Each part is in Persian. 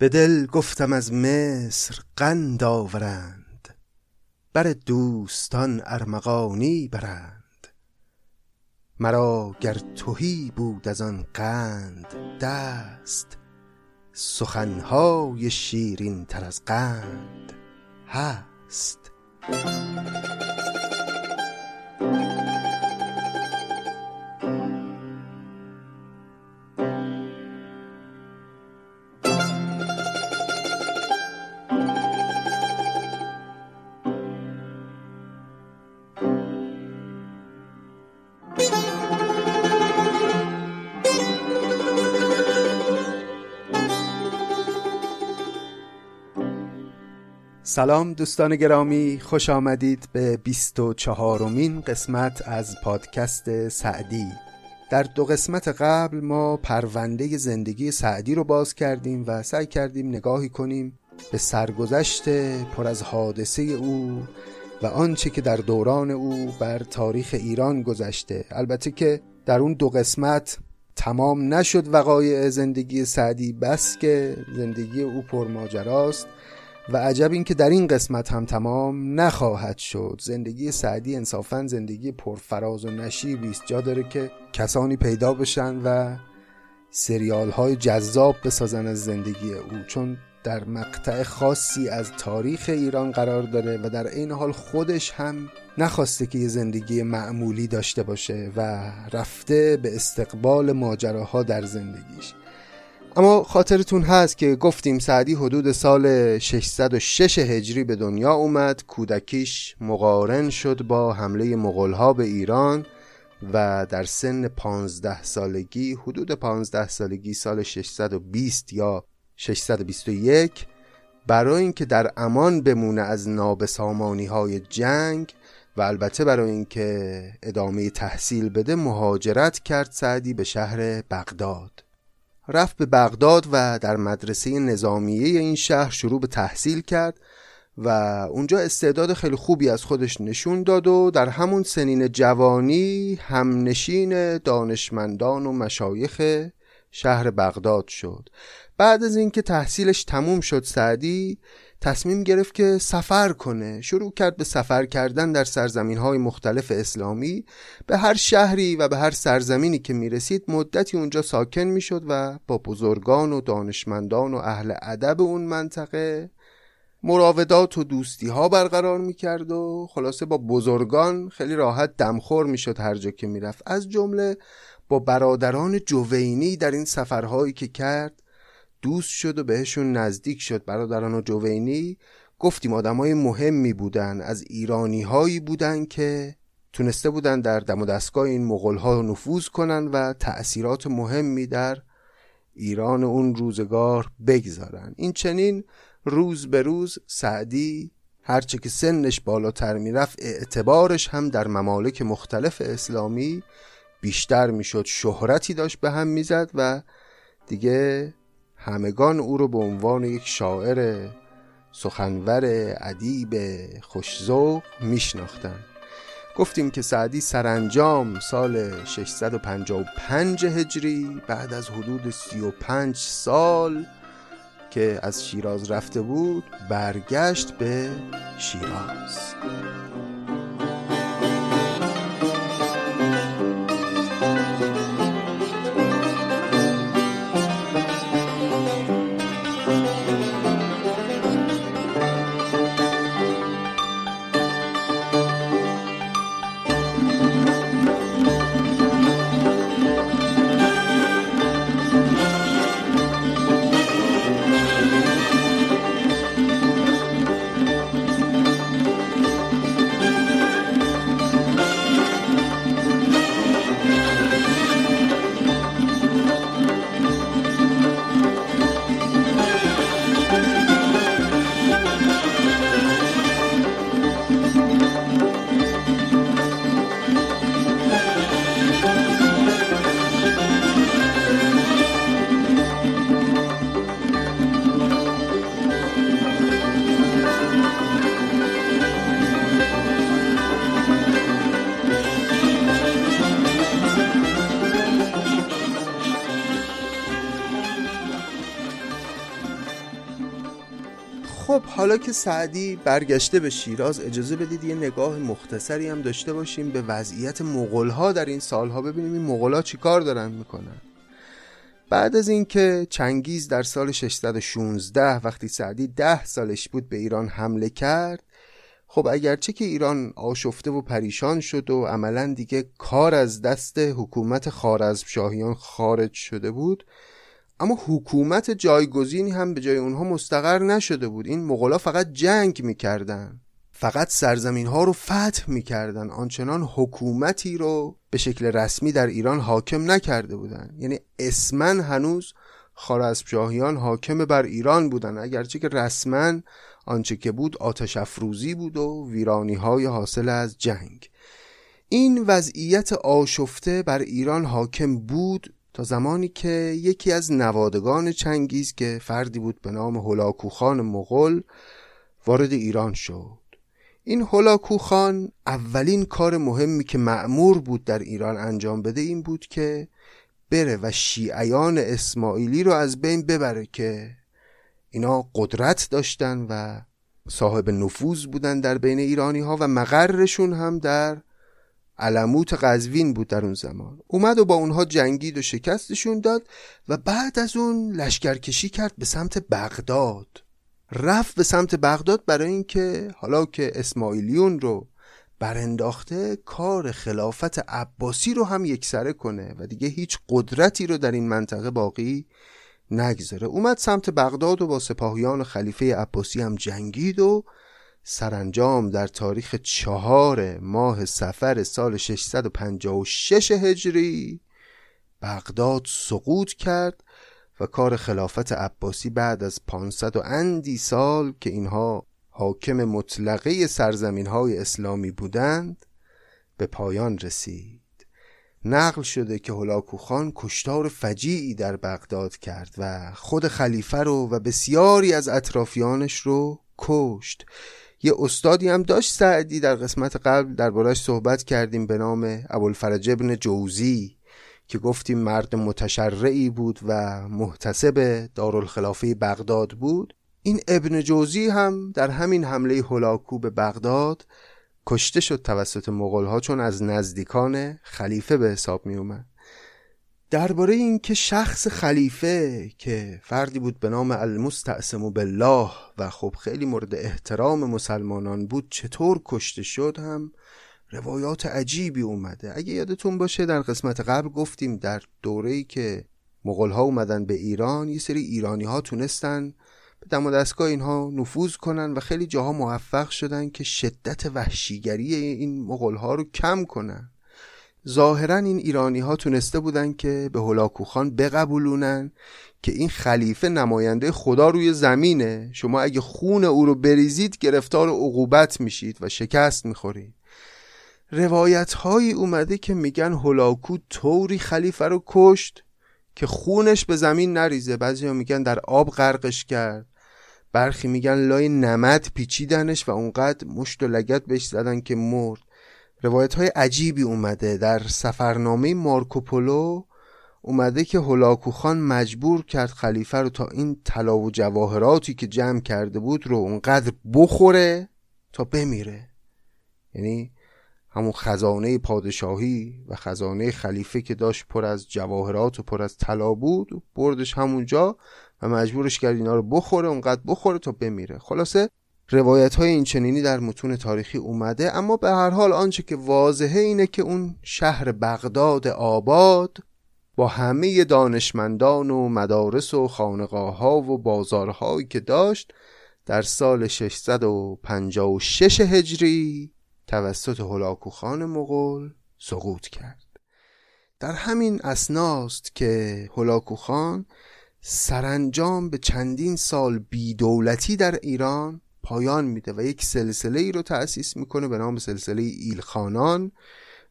به دل گفتم از مصر قند آورند بر دوستان ارمغانی برند. مرا گر تهی بود از آن قند دست سخنهای شیرین تر از قند هست. سلام دوستان گرامی خوش آمدید به 24 مین قسمت از پادکست سعدی. در دو قسمت قبل ما پرونده زندگی سعدی رو باز کردیم و سعی کردیم نگاهی کنیم به سرگذشت پر از حادثه او و آنچه که در دوران او بر تاریخ ایران گذشته. البته که در اون دو قسمت تمام نشد وقایع زندگی سعدی بس که زندگی او پرماجراست. و عجب این که در این قسمت هم تمام نخواهد شد. زندگی سعدی انصافا زندگی پرفراز و نشیبی است. جا داره که کسانی پیدا بشن و سریال های جذاب بسازن از زندگی او چون در مقطع خاصی از تاریخ ایران قرار داره و در این حال خودش هم نخواسته که یه زندگی معمولی داشته باشه و رفته به استقبال ماجراها در زندگیش. اما خاطرتون هست که گفتیم سعدی حدود سال 606 هجری به دنیا اومد کودکیش مقارن شد با حمله مغلها به ایران و در سن 15 سالگی حدود 15 سالگی سال 620 یا 621 برای اینکه در امان بمونه از نابسامانی های جنگ و البته برای اینکه ادامه تحصیل بده مهاجرت کرد سعدی به شهر بغداد. رفت به بغداد و در مدرسه نظامیه این شهر شروع به تحصیل کرد و اونجا استعداد خیلی خوبی از خودش نشون داد و در همون سنین جوانی همنشین دانشمندان و مشایخ شهر بغداد شد. بعد از اینکه تحصیلش تموم شد سعدی تصمیم گرفت که سفر کنه. شروع کرد به سفر کردن در سرزمین های مختلف اسلامی. به هر شهری و به هر سرزمینی که می رسید مدتی اونجا ساکن می شد و با بزرگان و دانشمندان و اهل ادب اون منطقه مراودات و دوستی ها برقرار می کرد و خلاصه با بزرگان خیلی راحت دمخور می شد هر جا که می رفت از جمله با برادران جوینی در این سفرهایی که کرد دوست شد و بهشون نزدیک شد برادران و جوینی. گفتیم آدمای مهمی بودن از ایرانی هایی بودن که تونسته بودن در دم و دستگاه این مغول ها نفوذ کنن و تأثیرات مهمی در ایران اون روزگار بگذارن. این چنین روز به روز سعدی هرچه که سنش بالاتر می‌رفت اعتبارش هم در ممالک مختلف اسلامی بیشتر می‌شد. شهرتی داشت به هم می‌زد و دیگه همگان او رو به عنوان یک شاعر سخنور ادیب خوشزوق میشناختند گفتیم که سعدی سرانجام سال 655 هجری بعد از حدود 35 سال که از شیراز رفته بود برگشت به شیراز. خب حالا که سعدی برگشته به شیراز اجازه بدید یه نگاه مختصری هم داشته باشیم به وضعیت مغلها در این سالها. ببینیم این مغلها چی کار دارن می‌کنن. بعد از اینکه چنگیز در سال 616 وقتی سعدی ده سالش بود به ایران حمله کرد خب اگرچه که ایران آشفته و پریشان شد و عملا دیگه کار از دست حکومت خارزم شاهیان خارج شده بود اما حکومت جایگزینی هم به جای اونها مستقر نشده بود. این مغلا فقط جنگ می‌کردن. فقط سرزمین ها رو فتح می‌کردن. آنچنان حکومتی رو به شکل رسمی در ایران حاکم نکرده بودن. یعنی اسمن هنوز خارزمشاهیان حاکم بر ایران بودن. اگرچه که رسما آنچه که بود آتش افروزی بود و ویرانی های حاصل از جنگ. این وضعیت آشفته بر ایران حاکم بود تا زمانی که یکی از نوادگان چنگیز که فردی بود به نام هلاکوخان مغل وارد ایران شد. این هلاکوخان اولین کار مهمی که معمور بود در ایران انجام بده این بود که بره و شیعیان اسماعیلی رو از بین ببره که اینا قدرت داشتن و صاحب نفوذ بودن در بین ایرانی ها و مقرشون هم در علموت قزوین بود در اون زمان. اومد و با اونها جنگید و شکستشون داد و بعد از اون لشکرکشی کرد به سمت بغداد. رفت به سمت بغداد برای اینکه حالا که اسماعیلیون رو برانداخته کار خلافت عباسی رو هم یکسره کنه و دیگه هیچ قدرتی رو در این منطقه باقی نگذاره. اومد سمت بغداد و با سپاهیان خلیفه عباسی هم جنگید و سرانجام در تاریخ چهار ماه سفر سال 656 هجری بغداد سقوط کرد و کار خلافت عباسی بعد از 500 و اندی سال که اینها حاکم مطلقه سرزمین های اسلامی بودند به پایان رسید. نقل شده که هلاکو خان کشتار فجیعی در بغداد کرد و خود خلیفه رو و بسیاری از اطرافیانش رو کشت. یه استادی هم داشت سعدی در قسمت قبل دربارش صحبت کردیم به نام ابوالفرج ابن جوزی که گفتیم مرد متشرعی بود و محتسب دارالخلافه بغداد بود. این ابن جوزی هم در همین حمله هلاکو به بغداد کشته شد توسط مغول چون از نزدیکان خلیفه به حساب می اومد درباره اینکه شخص خلیفه که فردی بود به نام المستعصم بالله و خب خیلی مورد احترام مسلمانان بود چطور کشته شد هم روایات عجیبی اومده. اگه یادتون باشه در قسمت قبل گفتیم در دوره‌ای که مغول ها اومدن به ایران یه سری ایرانی ها تونستن به دم و دستگاه اینها نفوذ کنن و خیلی جاها موفق شدن که شدت وحشیگری این مغول ها رو کم کنن. ظاهرا این ایرانی ها تونسته بودن که به هلاکوخان بقبولونن که این خلیفه نماینده خدا روی زمینه. شما اگه خون او رو بریزید گرفتار عقوبت میشید و شکست می‌خورید. روایت هایی اومده که میگن هلاکو طوری خلیفه رو کشت که خونش به زمین نریزه. بعضی ها میگن در آب غرقش کرد. برخی میگن لای نمد پیچیدنش و اونقدر مشت و لگت بهش زدن که مرد. روایت های عجیبی اومده. در سفرنامه مارکوپولو اومده که هلاکو خان مجبور کرد خلیفه رو تا این طلا و جواهراتی که جمع کرده بود رو اونقدر بخوره تا بمیره. یعنی همون خزانه پادشاهی و خزانه خلیفه که داشت پر از جواهرات و پر از طلا بود بردش همونجا و مجبورش کرد اینا رو بخوره اونقدر بخوره تا بمیره. خلاصه روایت های این چنینی در متون تاریخی اومده اما به هر حال آنچه که واضحه اینه که اون شهر بغداد آباد با همه دانشمندان و مدارس و خانقاه ها و بازارهایی که داشت در سال 656 هجری توسط هلاکوخان مغول سقوط کرد. در همین اسناست که هلاکوخان سرانجام به چندین سال بیدولتی در ایران پایان میده و یک سلسله ای رو تأسیس می‌کنه به نام سلسله ایلخانان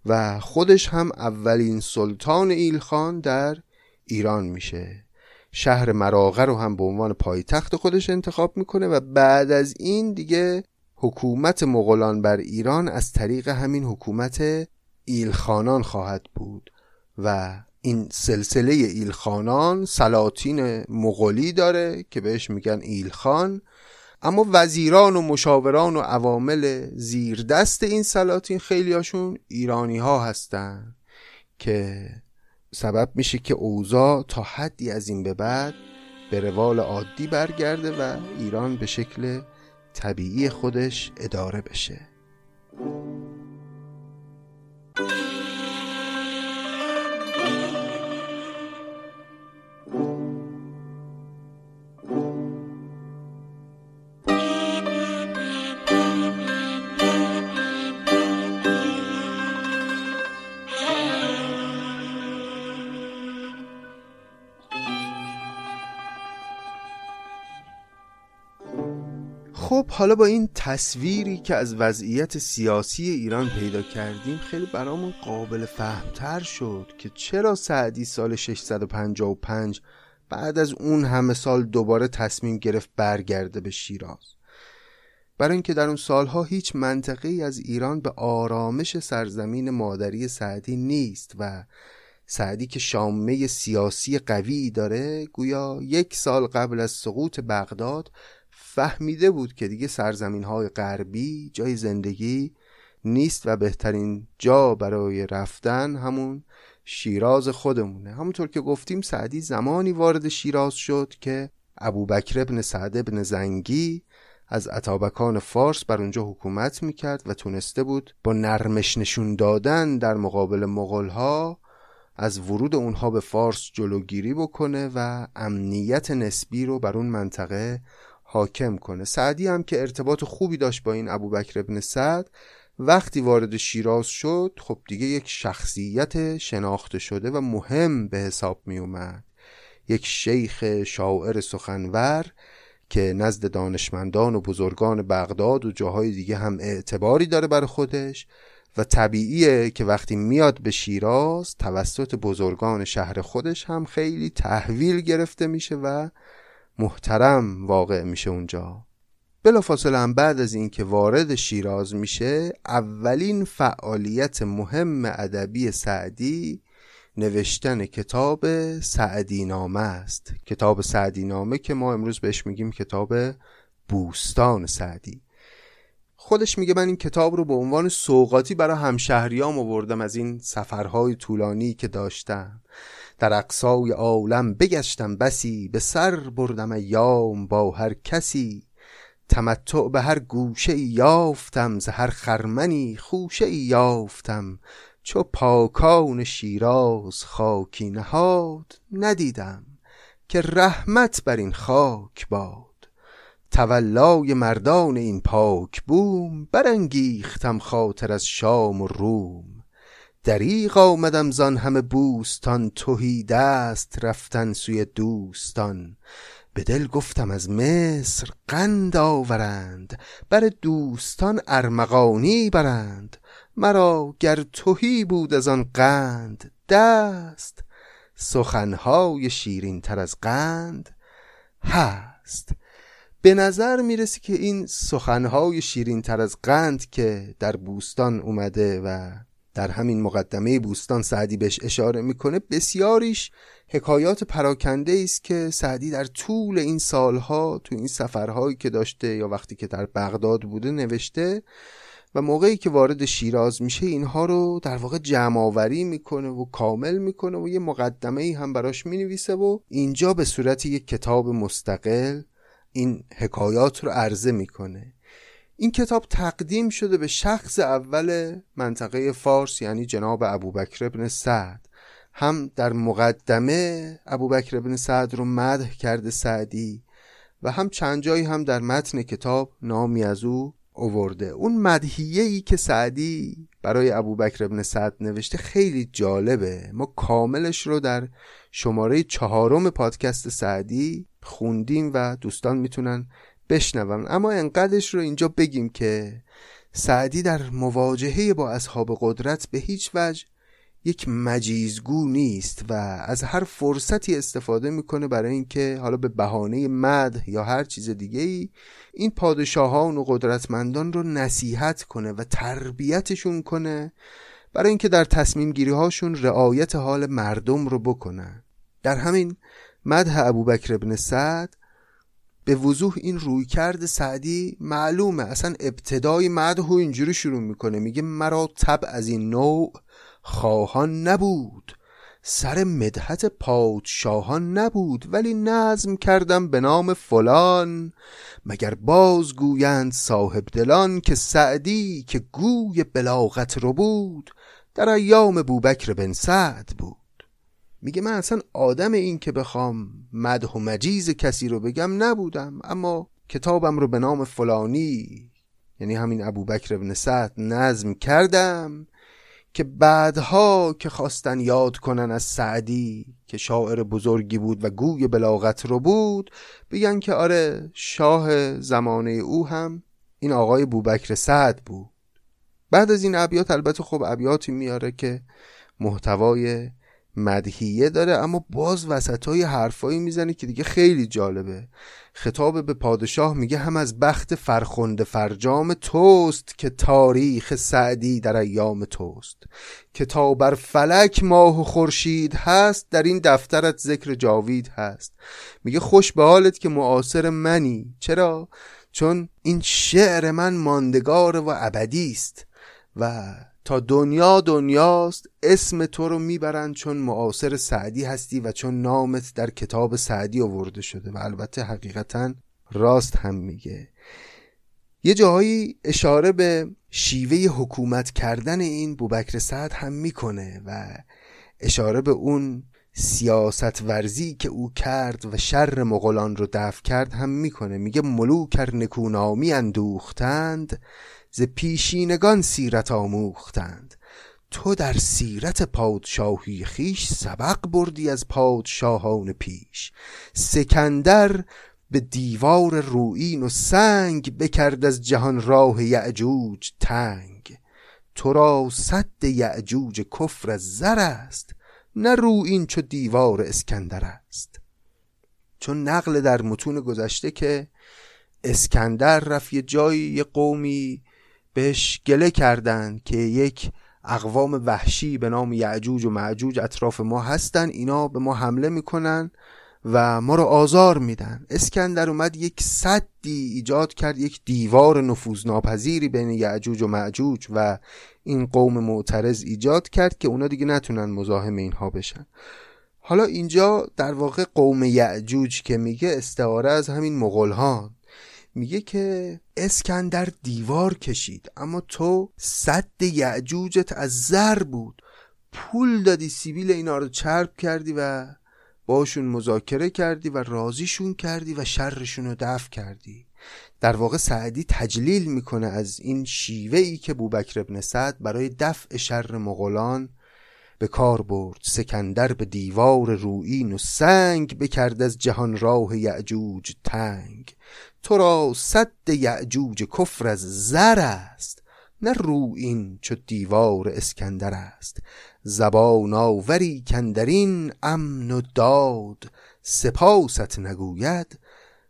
و خودش هم اولین سلطان ایلخان در ایران میشه. شهر مراغه رو هم به عنوان پایتخت خودش انتخاب می‌کنه و بعد از این دیگه حکومت مغولان بر ایران از طریق همین حکومت ایلخانان خواهد بود و این سلسله ایلخانان سلاطین مغولی داره که بهش میگن ایلخان. اما وزیران و مشاوران و عوامل زیر دست این سلاطین خیلیاشون ایرانی ها هستن که سبب میشه که اوضاع تا حدی از این به بعد به روال عادی برگرده و ایران به شکل طبیعی خودش اداره بشه. حالا با این تصویری که از وضعیت سیاسی ایران پیدا کردیم خیلی برامون قابل فهمتر شد که چرا سعدی سال 655 بعد از اون همه سال دوباره تصمیم گرفت برگرده به شیراز؟ برای اینکه در اون سالها هیچ منطقه از ایران به آرامش سرزمین مادری سعدی نیست و سعدی که شامه سیاسی قوی داره گویا یک سال قبل از سقوط بغداد فهمیده بود که دیگه سرزمین های غربی جای زندگی نیست و بهترین جا برای رفتن همون شیراز خودمونه. همونطور که گفتیم سعدی زمانی وارد شیراز شد که ابوبکر ابن سعد ابن زنگی از عطابکان فارس بر اونجا حکومت می‌کرد و تونسته بود با نرمش نشون دادن در مقابل مغلها از ورود اونها به فارس جلوگیری بکنه و امنیت نسبی رو بر اون منطقه حاکم کنه. سعدی هم که ارتباط خوبی داشت با این ابوبکر ابن سعد وقتی وارد شیراز شد خب دیگه یک شخصیت شناخته شده و مهم به حساب می اومد یک شیخ شاعر سخنور که نزد دانشمندان و بزرگان بغداد و جاهای دیگه هم اعتباری داره بر خودش و طبیعیه که وقتی میاد به شیراز توسط بزرگان شهر خودش هم خیلی تحویل گرفته میشه و محترم واقع میشه اونجا. بلافاصله هم بعد از اینکه وارد شیراز میشه اولین فعالیت مهم ادبی سعدی نوشتن کتاب سعدی نامه است. کتاب سعدی نامه که ما امروز بهش میگیم کتاب بوستان سعدی. خودش میگه من این کتاب رو به عنوان سوقاتی برای همشهریام آوردم از این سفرهای طولانی که داشتم. در اقصای عالم بگشتم بسی به سر بردم ایام با هر کسی. تمتع به هر گوشه یافتم ز هر خرمنی خوشه یافتم. چو پاکان شیراز خاکی نهاد ندیدم که رحمت بر این خاک باد. تولای مردان این پاک بوم برانگیختم خاطر از شام و روم. دریغ آمدم زان همه بوستان تهی دست رفتن سوی دوستان. به دل گفتم از مصر قند آورند بر دوستان ارمغانی برند. مرا گر تهی بود از آن قند دست سخنهای شیرین تر از قند هست. به نظر می‌رسی که این سخنهای شیرین تر از قند که در بوستان اومده و در همین مقدمه بوستان سعدی بهش اشاره می‌کنه بسیاریش حکایات پراکنده است که سعدی در طول این سالها تو این سفرهایی که داشته یا وقتی که در بغداد بوده نوشته و موقعی که وارد شیراز میشه اینها رو در واقع جمع آوری می‌کنه و کامل می‌کنه و یه مقدمه ای هم براش می‌نویسه و اینجا به صورت یک کتاب مستقل این حکایات رو عرضه می‌کنه. این کتاب تقدیم شده به شخص اول منطقه فارس یعنی جناب ابوبکر ابن سعد. هم در مقدمه ابوبکر ابن سعد رو مدح کرده سعدی و هم چند جایی هم در متن کتاب نامی از او اوورده. اون مدهیه ای که سعدی برای ابوبکر ابن سعد نوشته خیلی جالبه. ما کاملش رو در شماره چهارم پادکست سعدی خوندیم و دوستان می‌تونن بشنوم. اما انقدرش رو اینجا بگیم که سعدی در مواجهه با اصحاب قدرت به هیچ وجه یک مجیزگو نیست و از هر فرصتی استفاده می‌کنه برای اینکه حالا به بهانه مد یا هر چیز دیگه ای این پادشاهان و قدرتمندان رو نصیحت کنه و تربیتشون کنه برای اینکه در تصمیم گیری هاشون رعایت حال مردم رو بکنن. در همین مدح ابوبکر ابن سعد به وضوح این روی کرد سعدی معلومه. اصلا ابتدای مدح و اینجوری شروع می‌کنه. میگه مرا تب از این نوع خواهان نبود. سر مدحت پادشاهان نبود ولی نظم کردم به نام فلان. مگر باز گویند صاحب دلان که سعدی که گوی بلاغت رو بود در ایام بوبکر بن سعد بود. میگه من اصلا آدم این که بخوام مدح و مجیز کسی رو بگم نبودم اما کتابم رو به نام فلانی یعنی همین ابوبکر بن سعد نظم کردم که بعدها که خواستن یاد کنن از سعدی که شاعر بزرگی بود و گوی بلاغت رو بود بگن که آره شاه زمانه او هم این آقای بوبکر سعد بود. بعد از این ابیات البته خب ابیاتی میاره که محتوای مدهیه داره اما باز وسط های حرفایی می‌زنه که دیگه خیلی جالبه. خطاب به پادشاه میگه هم از بخت فرخنده فرجام توست که تاریخ سعدی در ایام توست. که تا بر فلک ماه و خورشید هست در این دفترت ذکر جاوید هست. میگه خوش به حالت که معاصر منی. چرا؟ چون این شعر من ماندگار و ابدی است. و تا دنیا دنیاست اسم تو رو می‌برند چون معاصر سعدی هستی و چون نامت در کتاب سعدی آورده شده و البته حقیقتا راست هم میگه. یه جاهایی اشاره به شیوه حکومت کردن این بوبکر سعد هم می‌کنه و اشاره به اون سیاست ورزی که او کرد و شر مغولان رو دفع کرد هم می‌کنه. میگه ملوکر نکونامی اندوختند ز پیشینگان سیرت آموختند. تو در سیرت پادشاهی خیش سبق بردی از پادشاهان پیش. سکندر به دیوار روئین و سنگ بکرد از جهان راه یعجوج تنگ. تو را صد یعجوج کفر از زر است نه روئین چو دیوار اسکندر است. چون نقل در متون گذشته که اسکندر رفت یه جایی یه قومی بهش گله کردند که یک اقوام وحشی به نام یعجوج و معجوج اطراف ما هستن اینا به ما حمله می‌کنن و ما رو آزار میدن. اسکندر اومد یک صدی ایجاد کرد یک دیوار نفوذناپذیری بین یعجوج و معجوج و این قوم معترض ایجاد کرد که اونا دیگه نتونن مزاحم اینها بشن. حالا اینجا در واقع قوم یعجوج که میگه استعاره از همین مغول میگه که اسکندر دیوار کشید اما تو صد یعجوجت از زر بود. پول دادی سیبیل اینا رو چرب کردی و باشون مذاکره کردی و راضیشون کردی و شرشون رو دفع کردی. در واقع سعدی تجلیل می‌کنه از این شیوه ای که بوبکر ابن سعد برای دفع شر مغولان به کار برد. سکندر به دیوار روئین و سنگ بکرد از جهان راه یعجوج تنگ. تو را صد یعجوج کفر از زر است نه روئین چو دیوار اسکندر است. زبان آوری کندرین امن و داد سپاست نگوید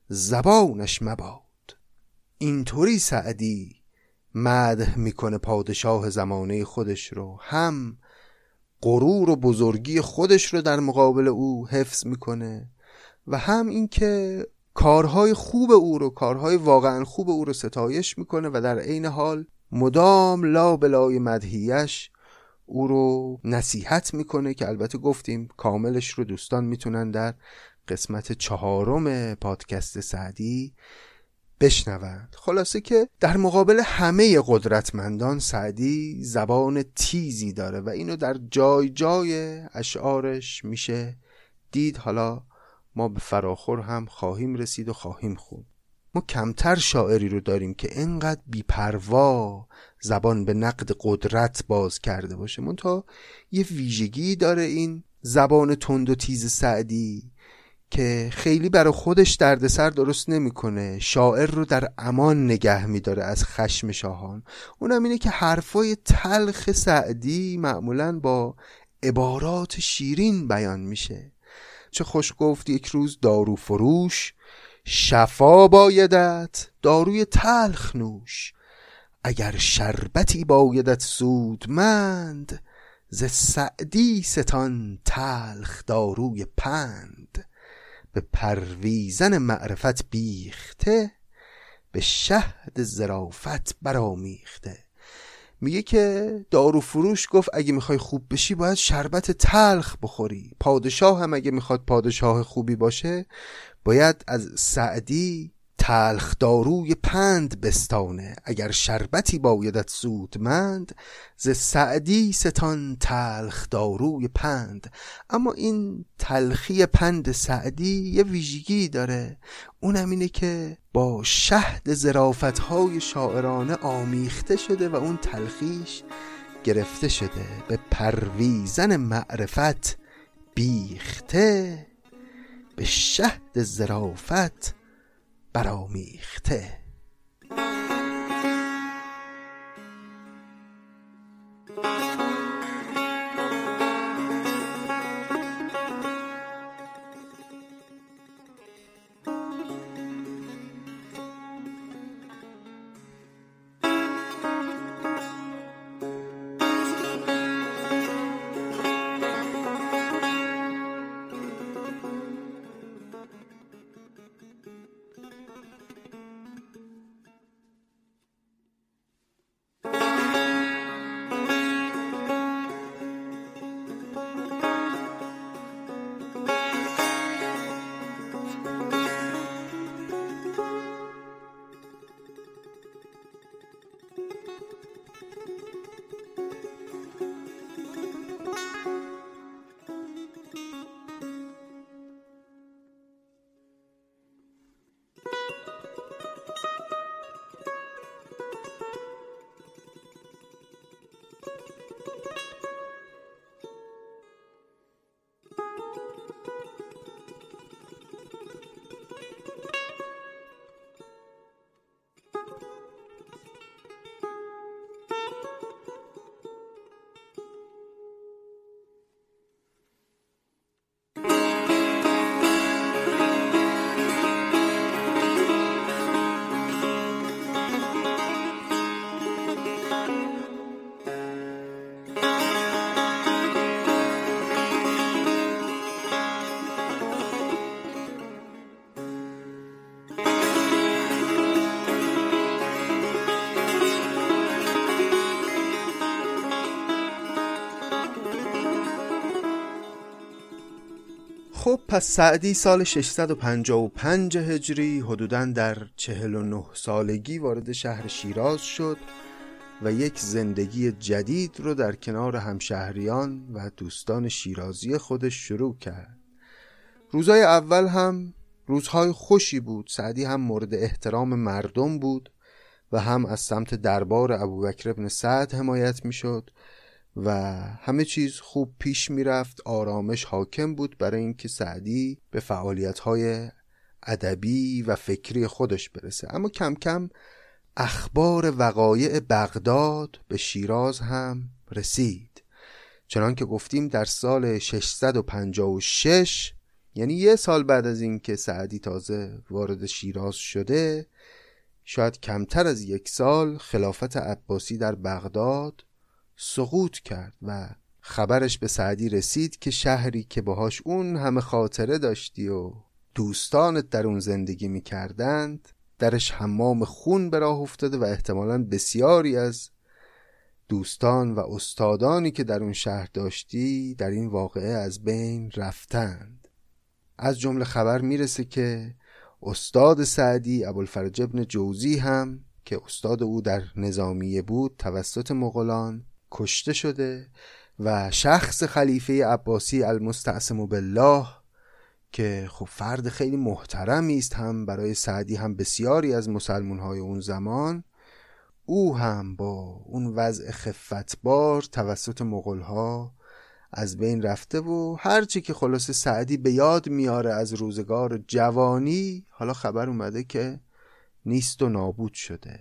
زبانش مباد. اینطوری سعدی مدح می‌کنه پادشاه زمانه خودش رو هم غرور و بزرگی خودش رو در مقابل او حفظ می‌کنه و هم اینکه کارهای خوب او رو کارهای واقعا خوب او رو ستایش می‌کنه و در عین حال مدام لا بلای مدهیش او رو نصیحت می‌کنه که البته گفتیم کاملش رو دوستان می‌تونن در قسمت چهارم پادکست سعدی بشنوند. خلاصه که در مقابل همه قدرتمندان سعدی زبان تیزی داره و اینو در جای جای اشعارش میشه دید. حالا ما به فراخور هم خواهیم رسید و خواهیم خون ما کمتر شاعری رو داریم که انقدر بیپروا زبان به نقد قدرت باز کرده باشه. منتها یه ویژگی داره این زبان تند و تیز سعدی که خیلی برای خودش دردسر درست نمی‌کنه. شاعر رو در امان نگه میداره از خشم شاهان. اونم اینه که حرفای تلخ سعدی معمولا با عبارات شیرین بیان میشه. چه خوش گفت یک روز دارو فروش شفا بایدت داروی تلخ نوش. اگر شربتی بایدت سودمند ز سعدی ستان تلخ داروی پند. به پرویزن معرفت بیخته به شهد زرافت برامیخته میگه که دارو فروش گفت اگه می‌خوای خوب بشی باید شربت تلخ بخوری. پادشاه هم اگه می‌خواد پادشاه خوبی باشه باید از سعدی تلخ داروی پند بستانه اگر شربتی بایدت سودمند ز سعدی ستان تلخ داروی پند. اما این تلخی پند سعدی یه ویژگی داره اونم اینه که با شهد زرافت های شاعرانه آمیخته شده و اون تلخیش گرفته شده. به پرویزن معرفت بیخته به شهد زرافت برامیخته پس سعدی سال 655 هجری حدودا در 49 سالگی وارد شهر شیراز شد و یک زندگی جدید رو در کنار همشهریان و دوستان شیرازی خودش شروع کرد. روزای اول هم روزهای خوشی بود. سعدی هم مورد احترام مردم بود و هم از سمت دربار ابوبکر ابن سعد حمایت می‌شد و همه چیز خوب پیش می‌رفت. آرامش حاکم بود برای اینکه سعدی به فعالیت‌های ادبی و فکری خودش برسه. اما کم کم اخبار وقایع بغداد به شیراز هم رسید. چنان که گفتیم در سال 656 یعنی یه سال بعد از اینکه سعدی تازه وارد شیراز شده شاید کمتر از یک سال خلافت عباسی در بغداد سقوط کرد و خبرش به سعدی رسید که شهری که باهاش اون همه خاطره داشتی و دوستانت در اون زندگی می‌کردند درش حمام خون به راه افتاده و احتمالا بسیاری از دوستان و استادانی که در اون شهر داشتی در این واقعه از بین رفتند. از جمله خبر می‌رسه که استاد سعدی ابوالفرج ابن جوزی هم که استاد او در نظامیه بود توسط مغولان کشته شده و شخص خلیفه عباسی المستعصم بالله که خب فرد خیلی محترمی است هم برای سعدی هم بسیاری از مسلمون های اون زمان. او هم با اون وضع خفتبار توسط مغول ها از بین رفته و هرچی که خلاص سعدی به یاد میاره از روزگار جوانی حالا خبر اومده که نیست و نابود شده.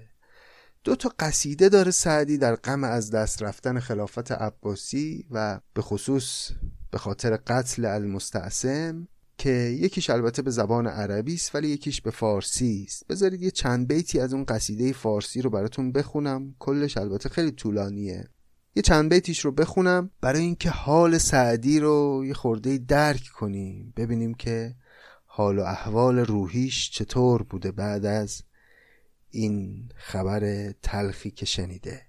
دو تا قصیده داره سعدی در غم از دست رفتن خلافت عباسی و به خصوص به خاطر قتل المستعصم که یکیش البته به زبان عربی است ولی یکیش به فارسی است. بذارید یه چند بیتی از اون قصیده فارسی رو براتون بخونم. کلش البته خیلی طولانیه. یه چند بیتیش رو بخونم برای اینکه حال سعدی رو یه خورده درک کنیم. ببینیم که حال و احوال روحیش چطور بوده بعد از این خبر تلخی که شنیده.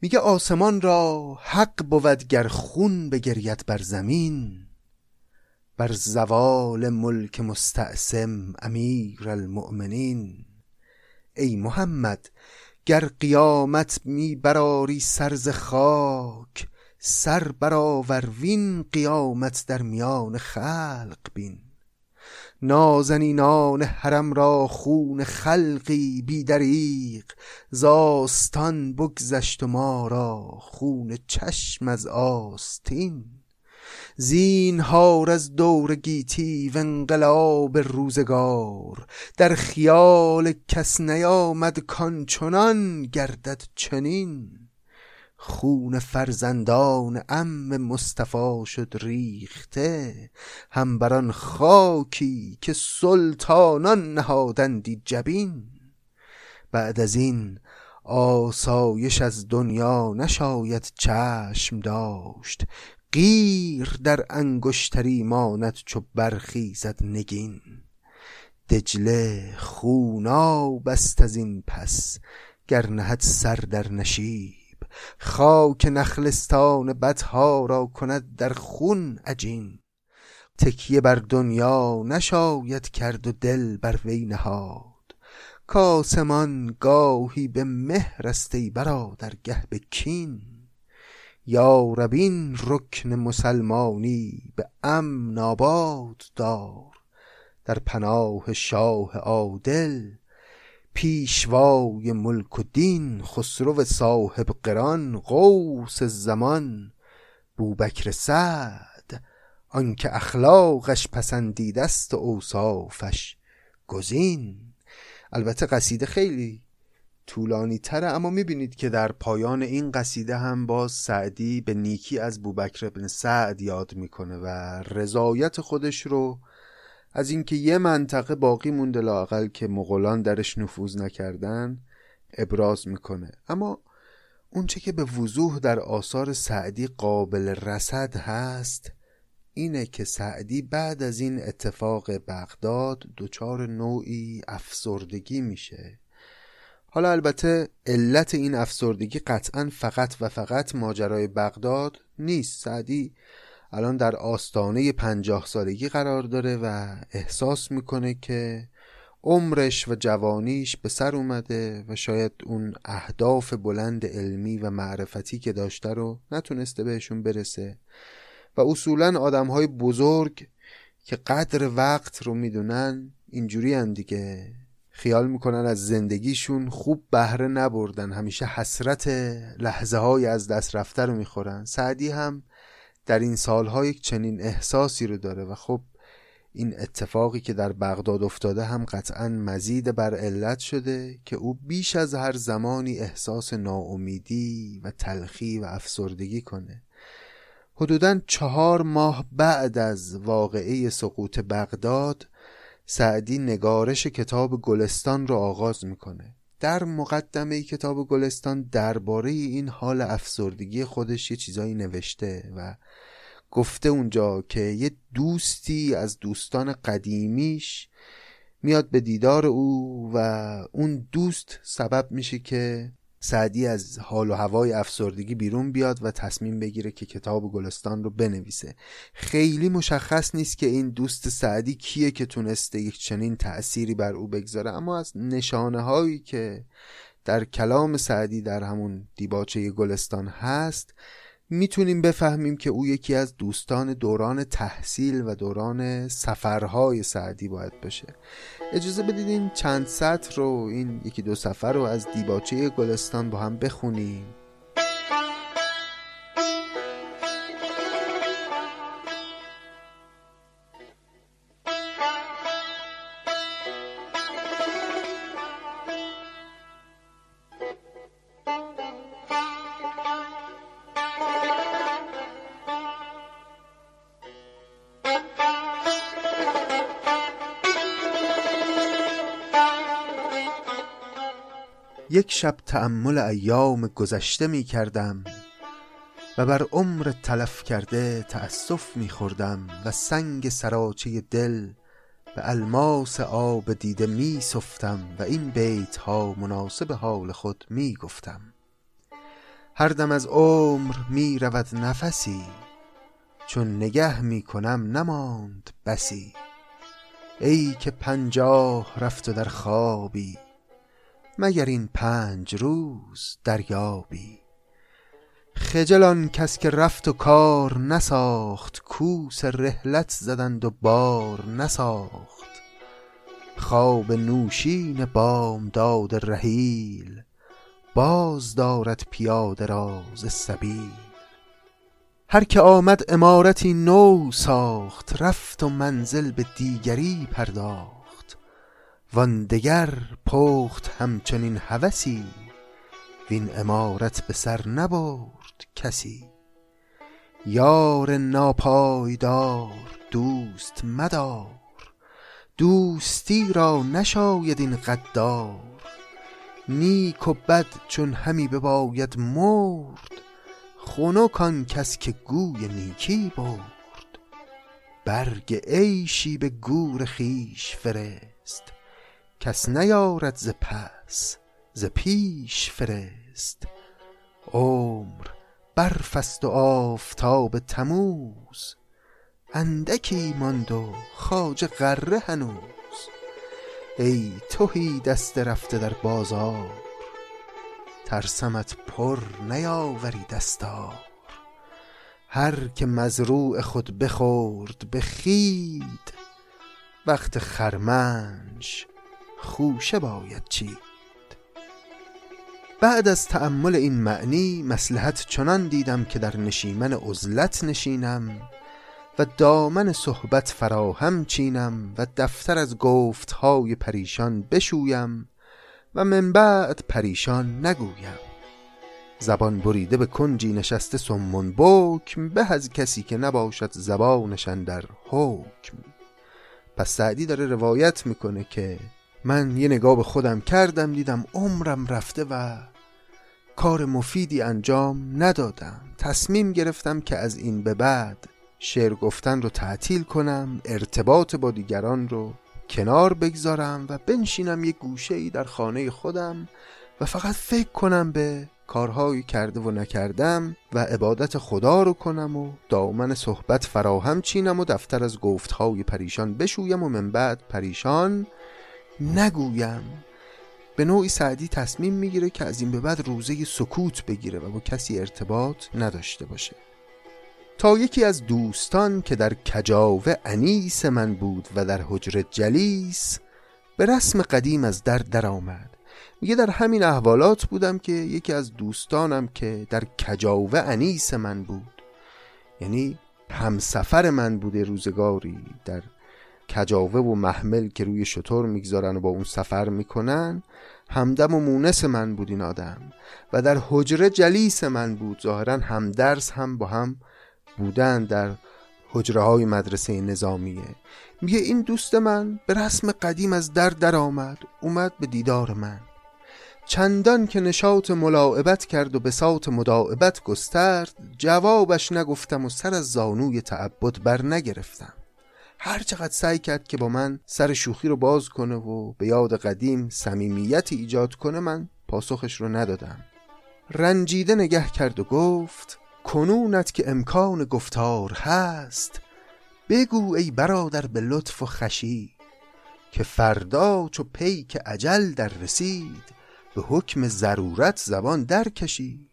میگه آسمان را حق بود گر خون بگرید بر زمین بر زوال ملک مستعصم امیر المؤمنین. ای محمد گر قیامت می براری سرز خاک سر برآور وین قیامت در میان خلق بین. نازنینان حرم را خون خلقی بی دریغ زاستان بگذشت و ما را خون چشم از آستین. زینهار از دور گیتی و انقلاب روزگار در خیال کس نیامد کانچنان گردد چنین. خون فرزندان ام مصطفی شد ریخته هم بر خاکی که سلطانان نهادندی جبین. بعد از این آسایش از دنیا نشاید چشم داشت قیر در انگشتری ماند چو برخیزد نگین. دجله خوناب است از این پس گر نهد سر در نشیب خاک نخلستان بدها را کند در خون عجین. تکیه بر دنیا نشاید کرد و دل بر وی نهاد. کاسمان گاهی به مهر است ای برادر گه به کین. یا این رکن مسلمانی به امن آباد دار. در پناه شاه عادل پیشوای ملک و دین خسرو صاحب قران غوث زمان بوبکر سعد. آنکه اخلاقش پسندیده است و اوصافش گزین. البته قصیده خیلی طولانی تره اما می‌بینید که در پایان این قصیده هم باز سعدی به نیکی از بوبکر ابن سعد یاد می‌کنه و رضایت خودش رو از اینکه یه منطقه باقی مونده لاقل که مغولان درش نفوذ نکردن ابراز می‌کنه. اما اونچه که به وضوح در آثار سعدی قابل رسد هست اینه که سعدی بعد از این اتفاق بغداد دچار نوعی افسردگی میشه. حالا البته علت این افسردگی قطعا فقط و فقط ماجرای بغداد نیست. سعدی الان در آستانه پنجاه سالگی قرار داره و احساس می‌کنه که عمرش و جوانیش به سر اومده و شاید اون اهداف بلند علمی و معرفتی که داشته رو نتونسته بهشون برسه. و اصولا آدم های بزرگ که قدر وقت رو می‌دونن اینجوری هم دیگه. خیال می‌کنن از زندگیشون خوب بهره نبردن. همیشه حسرت لحظه های از دست رفته رو می‌خورن. سعدی هم در این سالها یک چنین احساسی رو داره و خب این اتفاقی که در بغداد افتاده هم قطعا مزید بر علت شده که او بیش از هر زمانی احساس ناامیدی و تلخی و افسردگی کنه. حدودا چهار ماه بعد از واقعه سقوط بغداد سعدی نگارش کتاب گلستان رو آغاز می‌کنه. در مقدمه کتاب گلستان درباره این حال افسردگی خودش یه چیزایی نوشته و گفته اونجا که یه دوستی از دوستان قدیمیش میاد به دیدار او و اون دوست سبب میشه که سعدی از حال و هوای افسردگی بیرون بیاد و تصمیم بگیره که کتاب گلستان رو بنویسه. خیلی مشخص نیست که این دوست سعدی کیه که تونسته یک چنین تأثیری بر او بگذاره اما از نشانه هایی که در کلام سعدی در همون دیباچه گلستان هست می‌تونیم بفهمیم که او یکی از دوستان دوران تحصیل و دوران سفرهای سعدی باید باشه اجازه بدید این چند سطر رو این یکی دو سفر رو از دیباچه گلستان با هم بخونیم. یک شب تأمل ایام گذشته می کردم و بر عمر تلف کرده تأسف میخوردم و سنگ سراچه دل به الماس آب دیده می سفتم و این بیت ها مناسب حال خود می گفتم. هر دم از عمر می رود نفسی چون نگه می کنم نماند بسی. ای که پنجاه رفت و در خوابی مگر این پنج روز دریابی؟ خجل آن کس که رفت و کار نساخت کوس رحلت زدند و بار نساخت. خواب نوشین بامداد رحیل باز دارد پیاده را ز سبیل. هر که آمد عمارتی نو ساخت رفت و منزل به دیگری پرداخت. وان دگر پخت همچنین هوسی وین عمارت به سر نبرد کسی. یار ناپایدار دوست مدار دوستی را نشاید این غدار. نیک و بد چون همی بباید مرد خنک آن کس که گوی نیکی برد. برگ عیشی به گور خویش فرست. کس نیارد ز پس ز پیش فرست. عمر برف است و آفتاب تموز اندکی ماند و خواجه غره هنوز. ای تهی دست رفته در بازار ترسمت پر نیاوری دستار. هر که مزروع خود بخورد به خوید وقت خرمنش خوشه باید چید. بعد از تأمل این معنی مسلحت چنان دیدم که در نشیمن عزلت نشینم و دامن صحبت فراهم چینم و دفتر از گفتهای پریشان بشویم و من بعد پریشان نگویم. زبان بریده به کنجی نشسته سمون بکم به از کسی که نباشد زبانشان در حکم. پس سعدی داره روایت می‌کنه که من یه نگاه به خودم کردم دیدم عمرم رفته و کار مفیدی انجام ندادم. تصمیم گرفتم که از این به بعد شعر گفتن رو تعطیل کنم ارتباط با دیگران رو کنار بگذارم و بنشینم یه گوشه ای در خانه خودم و فقط فکر کنم به کارهایی کرده و نکردم و عبادت خدا رو کنم و دامن صحبت فراهم چینم و دفتر از گفتهای پریشان بشویم و من بعد پریشان نگویم. به نوعی سعدی تصمیم می‌گیره که از این به بعد روزه سکوت بگیره و با کسی ارتباط نداشته باشه. تا یکی از دوستان که در کجاوه انیس من بود و در حجر جلیس به رسم قدیم از در در آمد میگه در همین احوالات بودم که یکی از دوستانم که در کجاوه انیس من بود یعنی همسفر من بوده روزگاری در کجاوه و محمل که روی شطور می‌گذارن و با اون سفر می‌کنن همدم و مونس من بود این آدم. و در حجره جلیس من بود. ظاهرا هم درس هم با هم بودن در حجره های مدرسه نظامیه. میگه این دوست من به رسم قدیم از در در آمد اومد به دیدار من. چندان که نشاط ملاعبت کرد و به ساعت مداعبت گسترد جوابش نگفتم و سر از زانوی تعبد بر نگرفتم هر چقدر سعی کرد که با من سر شوخی رو باز کنه و به یاد قدیم صمیمیتی ایجاد کنه من پاسخش رو ندادم. رنجیده نگه کرد و گفت کنونت که امکان گفتار هست بگو ای برادر به لطف و خشی که فردا چو پی که عجل در رسید به حکم ضرورت زبان در کشی.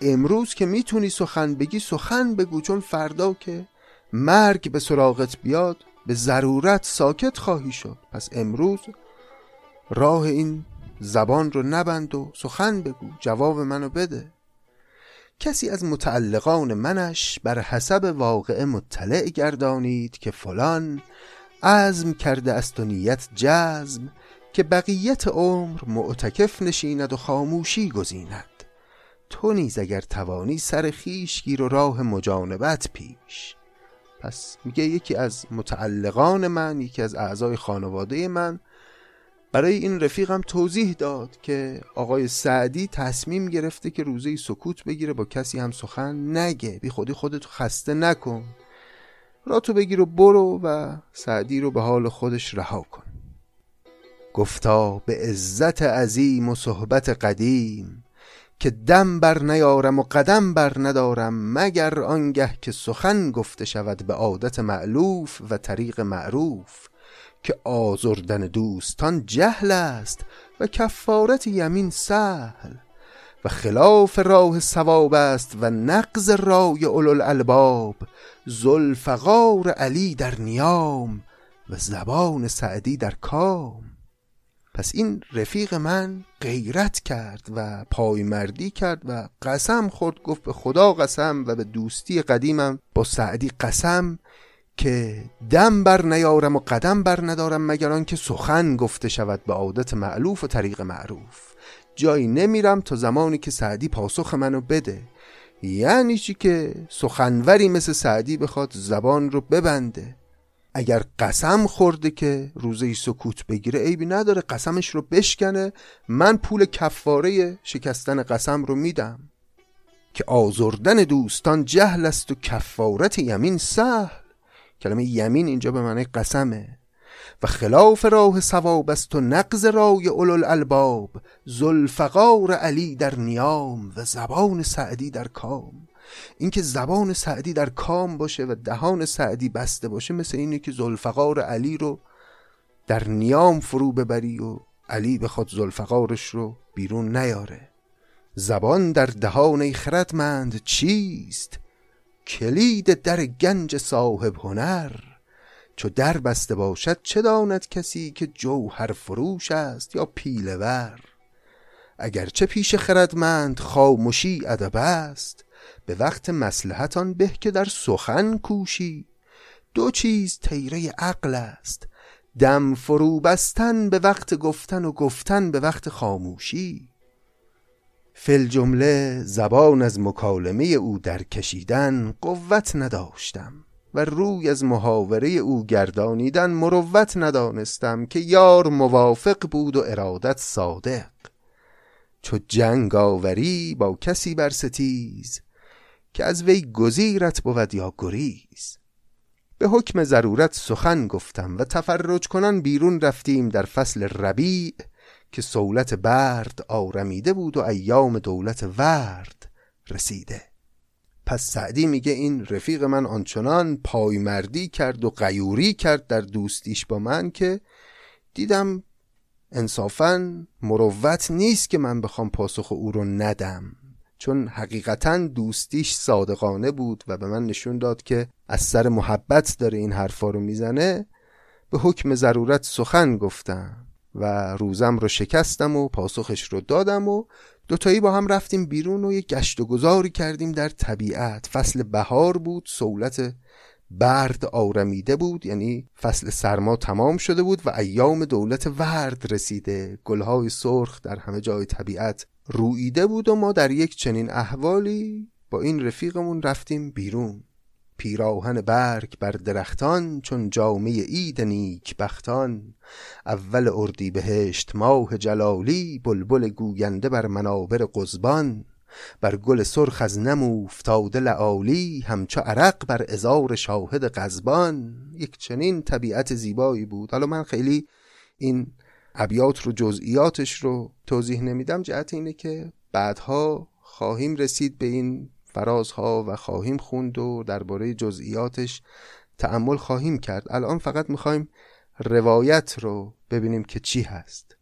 امروز که می‌تونی سخن بگی سخن بگو چون فردا که مرگ به سراغت بیاد به ضرورت ساکت خواهی شد. پس امروز راه این زبان رو نبند و سخن بگو جواب منو بده. کسی از متعلقان منش بر حسب واقع مطلع گردانید که فلان عزم کرده است و نیت جزم که بقیت عمر معتکف نشیند و خاموشی گزیند. تو نیز اگر توانی سر خیش گیر و راه مجانبت پیش. پس میگه یکی از متعلقان من یکی از اعضای خانواده من. برای این رفیقم توضیح داد که آقای سعدی تصمیم گرفته که روزه سکوت بگیره با کسی هم سخن نگه. بی خودی خودتو خسته نکن. را تو بگیر و برو و سعدی رو به حال خودش رها کن. گفتا به عزت عظیم و صحبت قدیم. که دم بر نیارم و قدم بر ندارم مگر آنگه که سخن گفته شود به عادت معلوف و طریق معروف که آزردن دوستان جهل است و کفارت یمین سهل و خلاف راه سواب است و نقض رای الالباب زلفقار علی در نیام و زبان سعدی در کام. پس این رفیق من غیرت کرد و پایمردی کرد و قسم خورد گفت به خدا قسم و به دوستی قدیمم با سعدی قسم که دم بر نیارم و قدم بر ندارم مگر آنکه سخن گفته شود به عادت معلوف و طریق معروف. جایی نمیرم تا زمانی که سعدی پاسخ منو بده. یعنی چی که سخنوری مثل سعدی بخواد زبان رو ببنده. اگر قسم خورده که روزه سکوت بگیره عیبی نداره قسمش رو بشکنه. من پول کفاره شکستن قسم رو میدم که آزردن دوستان جهل است و کفارت یمین سهل. کلمه یمین اینجا به معنی قسمه. و خلاف راه سواب است و نقض رای اولو الالباب ذوالفقار علی در نیام و زبان سعدی در کام. اینکه زبان سعدی در کام باشه و دهان سعدی بسته باشه مثل اینه که ذوالفقار علی رو در نیام فرو ببری و علی بخواد ذوالفقارش رو بیرون نیاره. زبان در دهان خردمند چیست؟ کلید در گنج صاحب هنر. چو در بسته باشد چه داند کسی که جوهر فروش است یا پیله‌ور اگرچه پیش خردمند خاموشی ادب است به وقت مسلحتان به که در سخن کوشی. دو چیز تیره عقل است. دم فرو بستن به وقت گفتن و گفتن به وقت خاموشی. فل جمله زبان از مکالمه او در کشیدن قوت نداشتم و روی از محاوره او گردانیدن مروت ندانستم که یار موافق بود و ارادت صادق. چو جنگ آوری با کسی بر ستیز که از وی گزیرت بود یا گریز. به حکم ضرورت سخن گفتم و تفرج کنن بیرون رفتیم در فصل ربیع که سولت برد آرمیده بود و ایام دولت ورد رسیده. پس سعدی میگه این رفیق من آنچنان پایمردی کرد و قیوری کرد در دوستیش با من که دیدم انصافا مروت نیست که من بخوام پاسخ او رو ندم. چون حقیقتا دوستیش صادقانه بود و به من نشون داد که از سر محبت داره این حرفا رو می‌زنه به حکم ضرورت سخن گفتم و روزم رو شکستم و پاسخش رو دادم و دوتایی با هم رفتیم بیرون و یک گشت و گذاری کردیم در طبیعت. فصل بهار بود سولت برد آرمیده بود یعنی فصل سرما تمام شده بود و ایام دولت ورد رسیده. گلهای سرخ در همه جای طبیعت رویده بود و ما در یک چنین احوالی با این رفیقمون رفتیم بیرون. پیراهن برگ بر درختان چون جامعه عید نیک بختان اول اردی بهشت ماه جلالی بلبل گوینده بر منابر قزبان. بر گل سرخ از نم افتاده لعالی همچو عرق بر ازار شاهد قزبان یک چنین طبیعت زیبایی بود. حالا من خیلی این ابیات رو جزئیاتش رو توضیح نمیدم. جهت اینه که بعدها خواهیم رسید به این فرازها و خواهیم خوند و درباره جزئیاتش تأمل خواهیم کرد. الان فقط می‌خوایم روایت رو ببینیم که چی هست.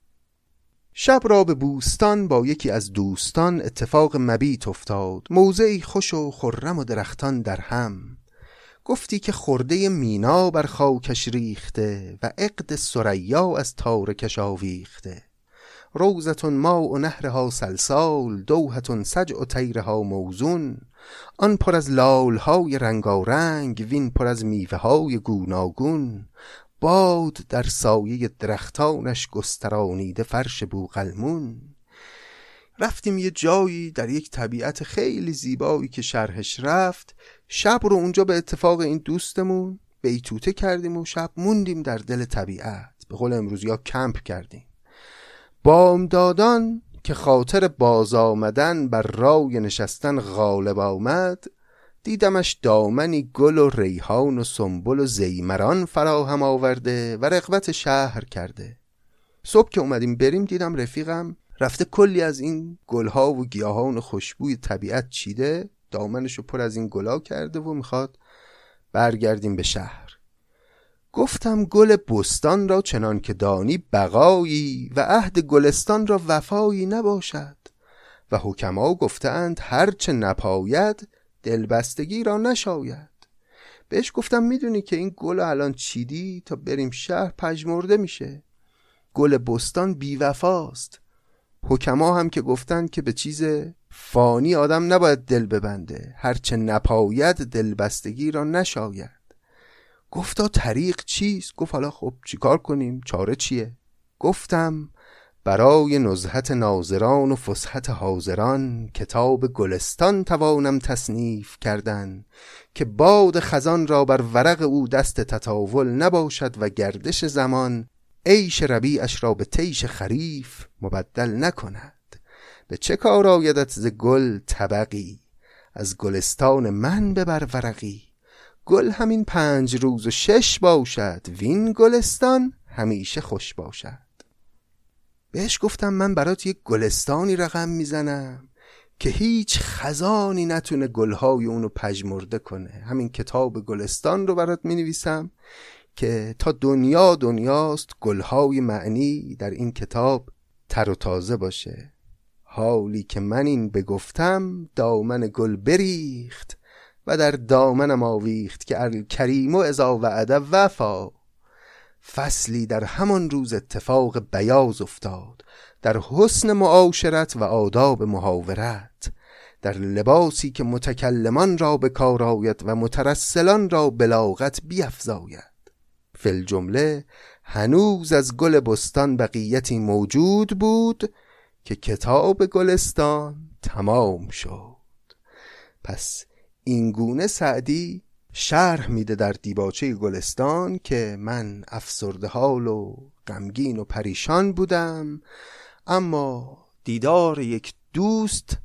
شب را به بوستان با یکی از دوستان اتفاق مبیت افتاد. موضعی خوش و خرم و درختان در هم. گفتی که خورده مینا بر خاکش ریخته و عقد سریا از تارکش آویخته. روزتون ما و نهرها سلسال دوهتون سجع و تیرها موزون. آن پر از لالهای رنگارنگ وین پر از میوه های گوناگون. باد در سایه درختانش گسترانیده فرش بوغلمون رفتیم یه جایی در یک طبیعت خیلی زیبایی که شرحش رفت. شب رو اونجا به اتفاق این دوستمون بیتوته کردیم و شب موندیم در دل طبیعت. به قول امروز یا کمپ کردیم. بامدادان که خاطر باز آمدن بر رای نشستن غالب آمد دیدمش دامنی گل و ریحان و سنبل و زیمران فراهم آورده و رغبت شهر کرده. صبح که اومدیم بریم دیدم رفیقم رفته کلی از این گلها و گیاهان خوشبوی طبیعت چیده دامنشو پر از این گلا کرده و می‌خواد برگردیم به شهر. گفتم گل بستان را چنان که دانی بقایی و عهد گلستان را وفایی نباشد. و حکما گفتند هرچه نپاید دلبستگی را نشاید. بهش گفتم می‌دونی که این گل الان چیدی؟ تا بریم شهر پژمرده میشه. گل بستان بیوفاست. حکما هم که گفتن که به چیز فانی آدم نباید دل ببنده. هرچه نپاید دلبستگی را نشاید. گفتا طریق چیست؟ گفت حالا خب چیکار کنیم؟ چاره چیه؟ گفتم برای نزهت ناظران و فسحت حاضران کتاب گلستان توانم تصنیف کردن که باد خزان را بر ورق او دست تطاول نباشد و گردش زمان عیش ربیعش را به تیش خریف مبدل نکند. به چه کار آیدت ز گل طبقی؟ از گلستان من ببر ورقی. گل همین پنج روز و شش باشد وین گلستان همیشه خوش باشد. بهش گفتم من برات یک گلستانی رقم می‌زنم که هیچ خزانی نتونه گلهای اونو پژمرده کنه. همین کتاب گلستان رو برات می نویسم که تا دنیا دنیاست گلهای معنی در این کتاب تر و تازه باشه. حالی که من این بگفتم دامن گل بریخت و در دامنم آویخت که الکریم و ازا وعده وفا. فصلی در همان روز اتفاق بیاز افتاد در حسن معاشرت و آداب محاورت در لباسی که متکلمان را به کار آید و مترسلان را بلاغت بیفزاید. فل جمله هنوز از گل بستان بقیتی موجود بود که کتاب گلستان تمام شد. پس اینگونه سعدی شرح میده در دیباچه گلستان که من افسرده حال و غمگین و پریشان بودم اما دیدار یک دوست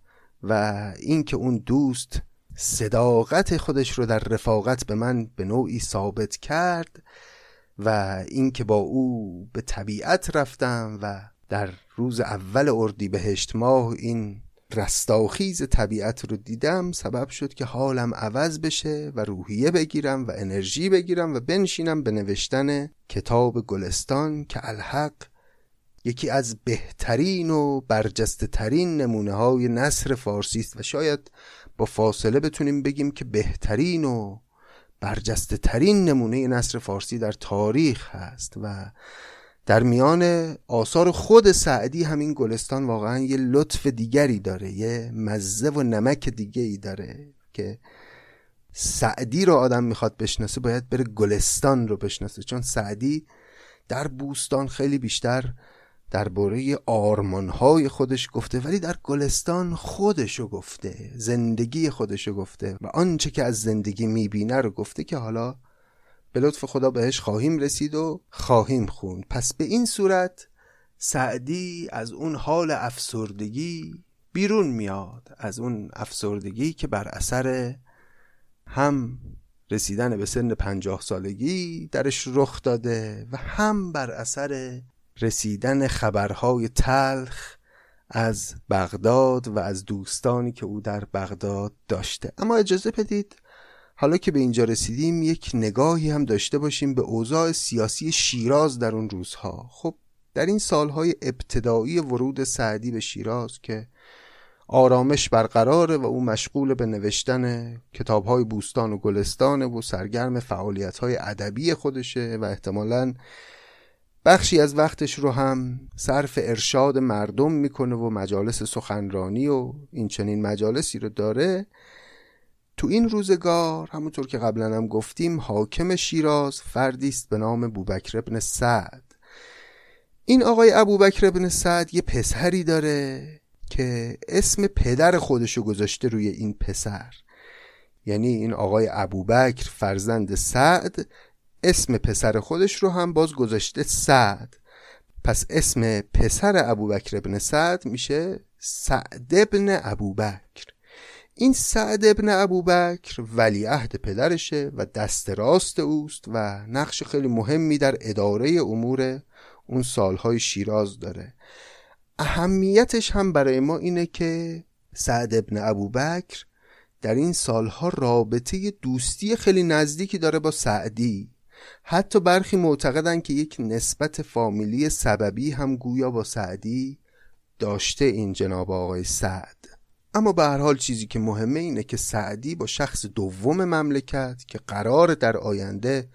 و اینکه اون دوست صداقت خودش رو در رفاقت به من به نوعی ثابت کرد و اینکه با او به طبیعت رفتم و در روز اول اردیبهشت ماه این رستاخیز طبیعت رو دیدم سبب شد که حالم عوض بشه و روحیه بگیرم و انرژی بگیرم و بنشینم به نوشتن کتاب گلستان که الحق یکی از بهترین و برجسته ترین نمونه های نصر فارسی است و شاید با فاصله بتونیم بگیم که بهترین و برجسته ترین نمونه نصر فارسی در تاریخ هست و در میان آثار خود سعدی همین گلستان واقعا یه لطف دیگری داره یه مزه و نمک دیگه ای داره که سعدی رو آدم می‌خواد بشناسه باید بره گلستان رو بشناسه. چون سعدی در بوستان خیلی بیشتر درباره آرمانهای خودش گفته ولی در گلستان خودشو گفته زندگی خودشو گفته و آنچه که از زندگی می‌بینه رو گفته که حالا به لطف خدا بهش خواهیم رسید و خواهیم خوند. پس به این صورت سعدی از اون حال افسردگی بیرون میاد از اون افسردگی که بر اثر هم رسیدن به سن پنجاه سالگی درش رخ داده و هم بر اثر رسیدن خبرهای تلخ از بغداد و از دوستانی که او در بغداد داشته. اما اجازه بدید حالا که به اینجا رسیدیم یک نگاهی هم داشته باشیم به اوضاع سیاسی شیراز در اون روزها. خب در این سالهای ابتدایی ورود سعدی به شیراز که آرامش برقراره و او مشغول به نوشتن کتابهای بوستان و گلستان و سرگرم فعالیتهای ادبی خودشه و احتمالا بخشی از وقتش رو هم صرف ارشاد مردم می‌کنه و مجالس سخنرانی و این چنین مجالسی رو داره. تو این روزگار همونطور که قبلا هم گفتیم حاکم شیراز فردی است به نام بوبکر ابن سعد. این آقای ابوبکر ابن سعد یه پسری داره که اسم پدر خودشو گذاشته روی این پسر. یعنی این آقای ابوبکر فرزند سعد اسم پسر خودش رو هم باز گذاشته سعد. پس اسم پسر ابوبکر ابن سعد میشه سعد ابن ابوبکر. این سعد ابن ابوبکر ولیعهد پدرشه و دست راست اوست و نقش خیلی مهمی در اداره امور اون سالهای شیراز داره. اهمیتش هم برای ما اینه که سعد ابن ابوبکر در این سالها رابطه دوستی خیلی نزدیکی داره با سعدی. حتی برخی معتقدن که یک نسبت فامیلی سببی هم گویا با سعدی داشته این جناب آقای سعد. اما به هر حال چیزی که مهمه اینه که سعدی با شخص دوم مملکت که قرار در آینده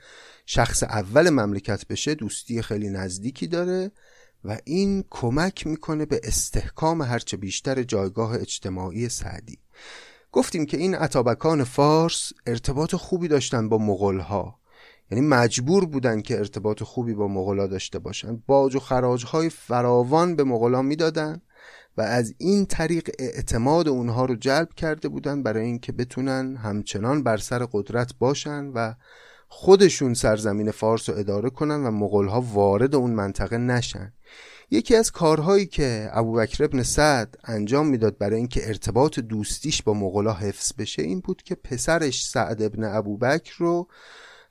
شخص اول مملکت بشه دوستی خیلی نزدیکی داره و این کمک می‌کنه به استحکام هرچه بیشتر جایگاه اجتماعی سعدی. گفتیم که این عطابکان فارس ارتباط خوبی داشتن با مغلها یعنی مجبور بودن که ارتباط خوبی با مغلا داشته باشن. باج و خراج های فراوان به مغلا می‌دادن و از این طریق اعتماد اونها رو جلب کرده بودن برای اینکه بتونن همچنان بر سر قدرت باشن و خودشون سرزمین فارس رو اداره کنن و مغلها وارد اون منطقه نشن. یکی از کارهایی که ابوبکر ابن سعد انجام می‌داد برای اینکه ارتباط دوستیش با مغلا حفظ بشه این بود که پسرش سعد ابن ابوبکر رو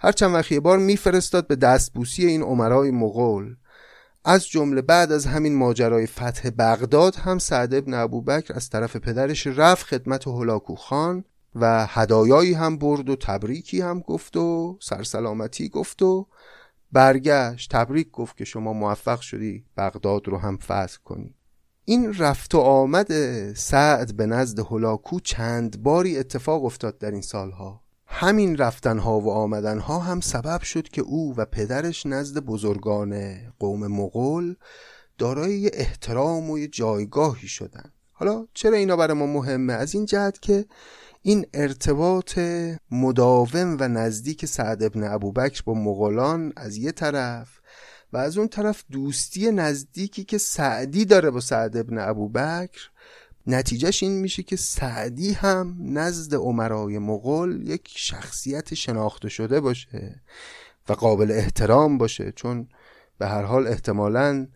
هر چند وقت بار میفرستاد به دستبوسی این عمرای مغول. از جمله بعد از همین ماجرای فتح بغداد هم سعد ابن ابوبکر از طرف پدرش رفت خدمت هلاکو خان و هدایایی هم برد و تبریکی هم گفت و سرسلامتی گفت و برگشت. تبریک گفت که شما موفق شدی بغداد رو هم فتح کنی. این رفت و آمد سعد به نزد هلاکو چند باری اتفاق افتاد در این سالها. همین رفتنها و آمدنها هم سبب شد که او و پدرش نزد بزرگان قوم مغول دارای احترام و جایگاهی شدن. حالا چرا اینا برای ما مهمه؟ از این جهت که این ارتباط مداوم و نزدیک سعد ابن ابوبکر با مغولان از یه طرف و از اون طرف دوستی نزدیکی که سعدی داره با سعد ابن ابوبکر نتیجهش این میشه که سعدی هم نزد عمرای مغول یک شخصیت شناخته شده باشه و قابل احترام باشه چون به هر حال احتمالا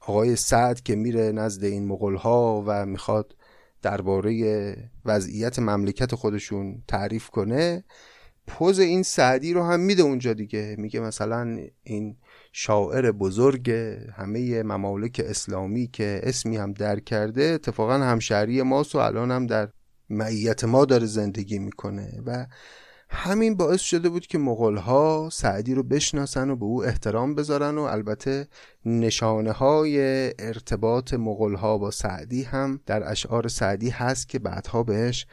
آقای سعد که میره نزد این مغول ها و می‌خواد درباره وضعیت مملکت خودشون تعریف کنه پوز این سعدی رو هم میده اونجا دیگه. میگه مثلا این شاعر بزرگ همه ممالک اسلامی که اسمی هم در کرده اتفاقا همشهری ماست و الان هم در معیت ما داره زندگی می‌کنه و همین باعث شده بود که مغلها سعدی رو بشناسن و به او احترام بذارن و البته نشانه های ارتباط مغلها با سعدی هم در اشعار سعدی هست که بعدها بهش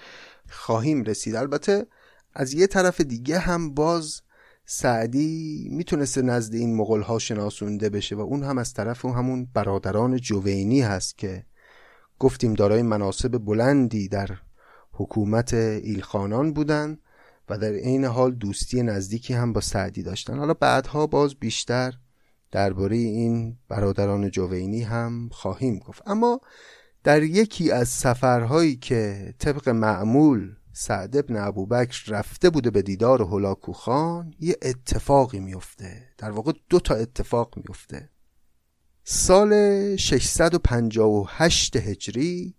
خواهیم رسید. البته از یه طرف دیگه هم باز سعدی می‌تونسته نزد این مغل ها شناسونده بشه و اون هم از طرف اون همون برادران جوینی هست که گفتیم دارای مناسب بلندی در حکومت ایلخانان بودن و در عین حال دوستی نزدیکی هم با سعدی داشتن. حالا بعدها باز بیشتر درباره این برادران جوینی هم خواهیم گفت. اما در یکی از سفرهایی که طبق معمول سعد ابن ابوبکر رفته بوده به دیدار هلاکو خان یه اتفاقی میفته در واقع دو تا اتفاق میفته سال 658 هجری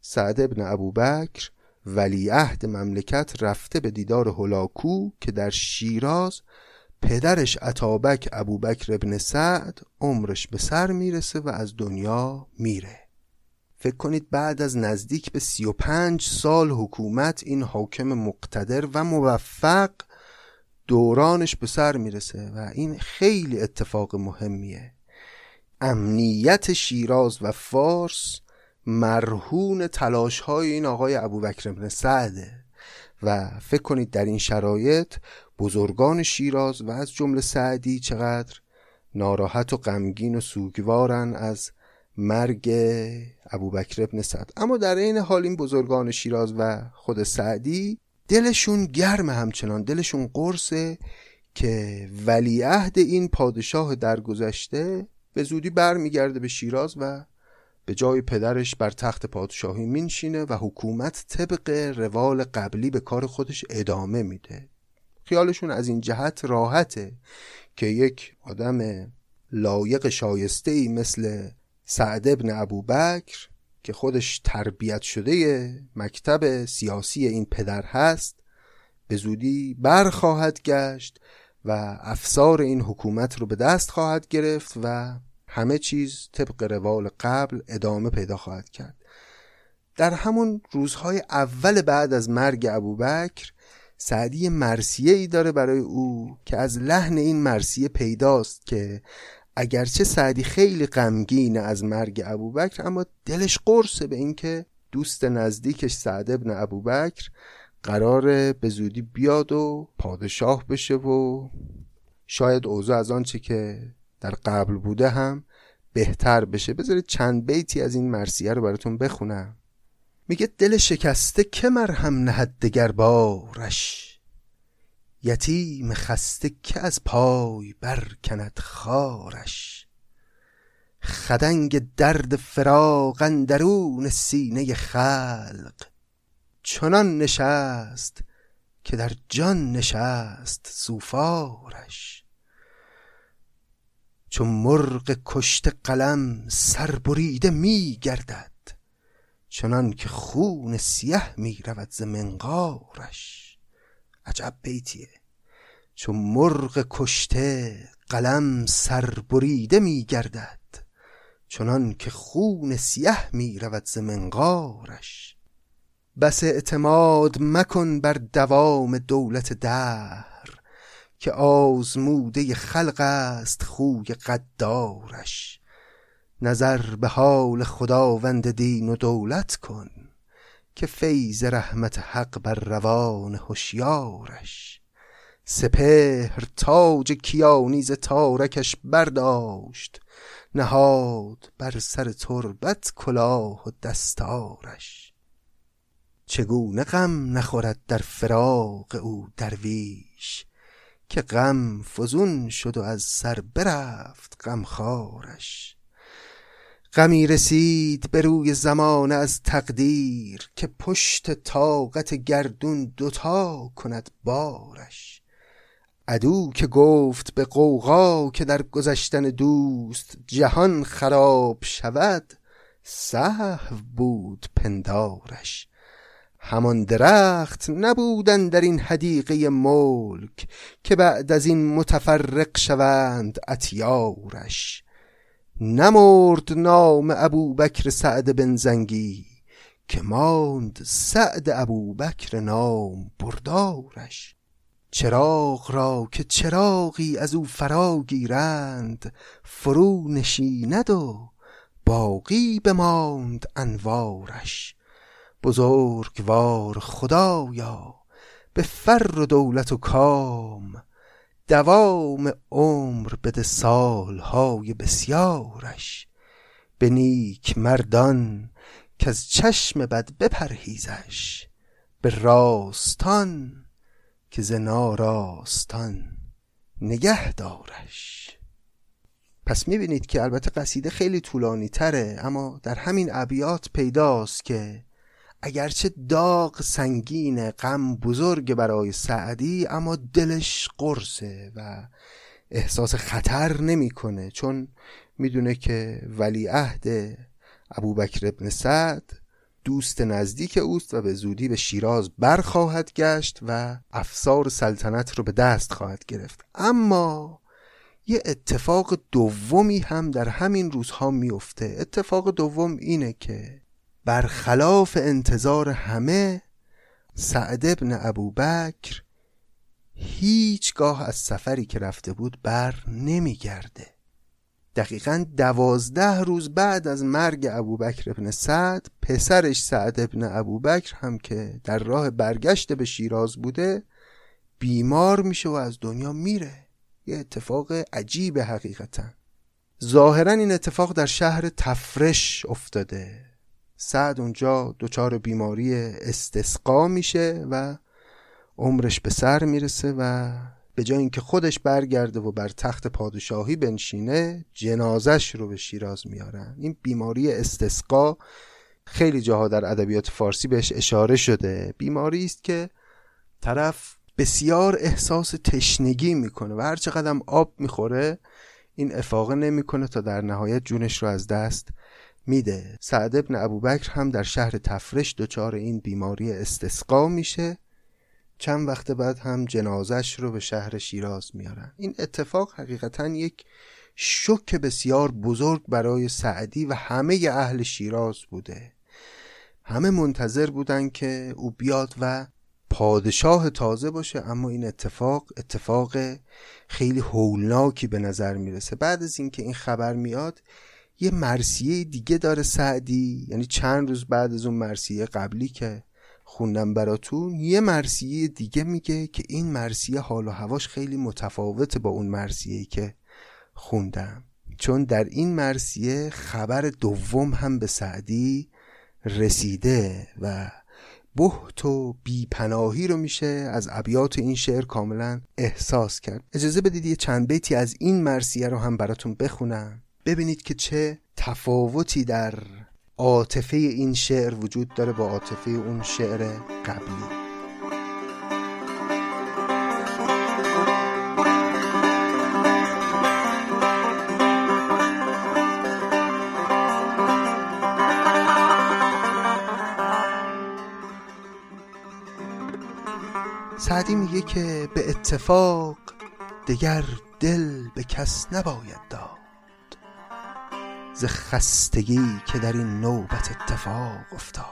سعد ابن ابوبکر ولیعهد مملکت رفته به دیدار هلاکو که در شیراز پدرش عطابک ابوبکر ابن سعد عمرش به سر می‌رسه و از دنیا میره. فکر کنید بعد از نزدیک به 35 سال حکومت این حاکم مقتدر و موفق دورانش به سر می‌رسه و این خیلی اتفاق مهمیه. امنیت شیراز و فارس مرهون تلاش های این آقای ابوبکر بن سعده و فکر کنید در این شرایط بزرگان شیراز و از جمله سعدی چقدر ناراحت و غمگین و سوگوارن از مرگ ابوبکر ابن سعد. اما در این حال این بزرگان شیراز و خود سعدی دلشون گرم همچنان دلشون قرصه که ولیعهد این پادشاه درگذشته به زودی برمیگرده به شیراز و به جای پدرش بر تخت پادشاهی مینشینه و حکومت طبق روال قبلی به کار خودش ادامه میده. خیالشون از این جهت راحته که یک آدم لایق شایسته ای مثل سعد ابن ابوبکر که خودش تربیت شده مکتب سیاسی این پدر هست به زودی برخواهد گشت و افسار این حکومت رو به دست خواهد گرفت و همه چیز طبق روال قبل ادامه پیدا خواهد کرد. در همون روزهای اول بعد از مرگ ابوبکر سعدی مرسیه ای داره برای او که از لحن این مرسیه پیداست که اگرچه سعدی خیلی غمگینه از مرگ ابوبکر اما دلش قرصه به اینکه دوست نزدیکش سعد ابن ابوبکر قرار به زودی بیاد و پادشاه بشه و شاید اوضاع از آنچه که در قبل بوده هم بهتر بشه. بذارید چند بیتی از این مرسیه رو براتون بخونم. میگه دل شکسته که مرهم نهد دگر بارش. یتیم خسته که از پای برکند خارش. خدنگ درد فراق اندرون سینه خلق. چنان نشست که در جان نشست سوفارش چون مرغ کشته قلم سربریده می گردد چنان که خون سیه می رود ز منقارش. عجب بیتیه. چون مرغ کشته قلم سربریده می گردد چنان که خون سیه می رود ز منقارش. بس اعتماد مکن بر دوام دولت دهر که آزموده خلق است خوی قدارش نظر به حال خداوند دین و دولت کن. که فیض رحمت حق بر روان هوشیارش سپهر تاج کیانیز تارکش برداشت نهاد بر سر تربت کلاه و دستارش. چگونه غم نخورد در فراق او درویش که غم فزون شد و از سر برفت غمخوارش. غمی رسید به روی زمانه از تقدیر که پشت طاقت گردون دوتا کند بارش. عدو که گفت به قوقا که در گذشتن دوست جهان خراب شود سهو بود پندارش. همان درخت نبودن در این حدیقه ملک که بعد از این متفرق شوند اتیارش. نمرد نام ابوبکر سعد بن زنگی که ماند سعد ابوبکر نام بردارش. چراغ را که چراغی از او فرا گیرند فرو نشیند و باقی بماند انوارش. بزرگوار خدایا به فر و دولت و کام دوام عمر بده سالهای بسیارش. به نیک مردان که از چشم بد بپرهیزش. به راستان که ز ناراستان نگه دارش. پس می‌بینید که البته قصیده خیلی طولانی تره اما در همین ابیات پیداست که اگرچه داغ سنگین غم بزرگ برای سعدی اما دلش قرصه و احساس خطر نمی‌کنه. چون می‌دونه که ولیعهد ابوبکر ابن سعد دوست نزدیک اوست و به زودی به شیراز برخواهد گشت و افسار سلطنت رو به دست خواهد گرفت. اما یه اتفاق دومی هم در همین روزها میفته اتفاق دوم اینه که برخلاف انتظار همه سعد ابن ابوبکر هیچگاه از سفری که رفته بود بر نمیگرده. دقیقا دوازده روز بعد از مرگ ابوبکر ابن سعد پسرش سعد ابن ابوبکر هم که در راه برگشت به شیراز بوده بیمار میشه و از دنیا میره. یه اتفاق عجیب حقیقتا. ظاهرا این اتفاق در شهر تفرش افتاده. سعد اونجا دچار بیماری استسقا میشه و عمرش به سر می‌رسه و به جای اینکه خودش برگرده و بر تخت پادشاهی بنشینه جنازش رو به شیراز میارن. این بیماری استسقا خیلی جاها در ادبیات فارسی بهش اشاره شده. بیماری است که طرف بسیار احساس تشنگی می‌کنه و هر چقدر آب می‌خوره این افاقه نمی‌کنه تا در نهایت جونش رو از دست میده. سعد ابن ابوبکر هم در شهر تفرش دچار این بیماری استسقا میشه. چند وقت بعد هم جنازش رو به شهر شیراز میارن. این اتفاق حقیقتا یک شک بسیار بزرگ برای سعدی و همه اهل شیراز بوده. همه منتظر بودن که او بیاد و پادشاه تازه باشه اما این اتفاق اتفاق خیلی هولناکی به نظر می‌رسه. بعد از اینکه این خبر میاد یه مرسیه دیگه داره سعدی. یعنی چند روز بعد از اون مرسیه قبلی که خوندم براتون یه مرسیه دیگه میگه که این مرسیه حال و هواش خیلی متفاوته با اون مرسیه که خوندم. چون در این مرسیه خبر دوم هم به سعدی رسیده و بحت و بیپناهی رو میشه از ابیات این شعر کاملا احساس کرد. اجازه بدید یه چند بیتی از این مرسیه رو هم براتون بخونم. ببینید که چه تفاوتی در عاطفه این شعر وجود داره با عاطفه اون شعر قبلی. سعدی میگه که به اتفاق دگر دل به کس نباید داد. ز خستگی که در این نوبت اتفاق افتاد.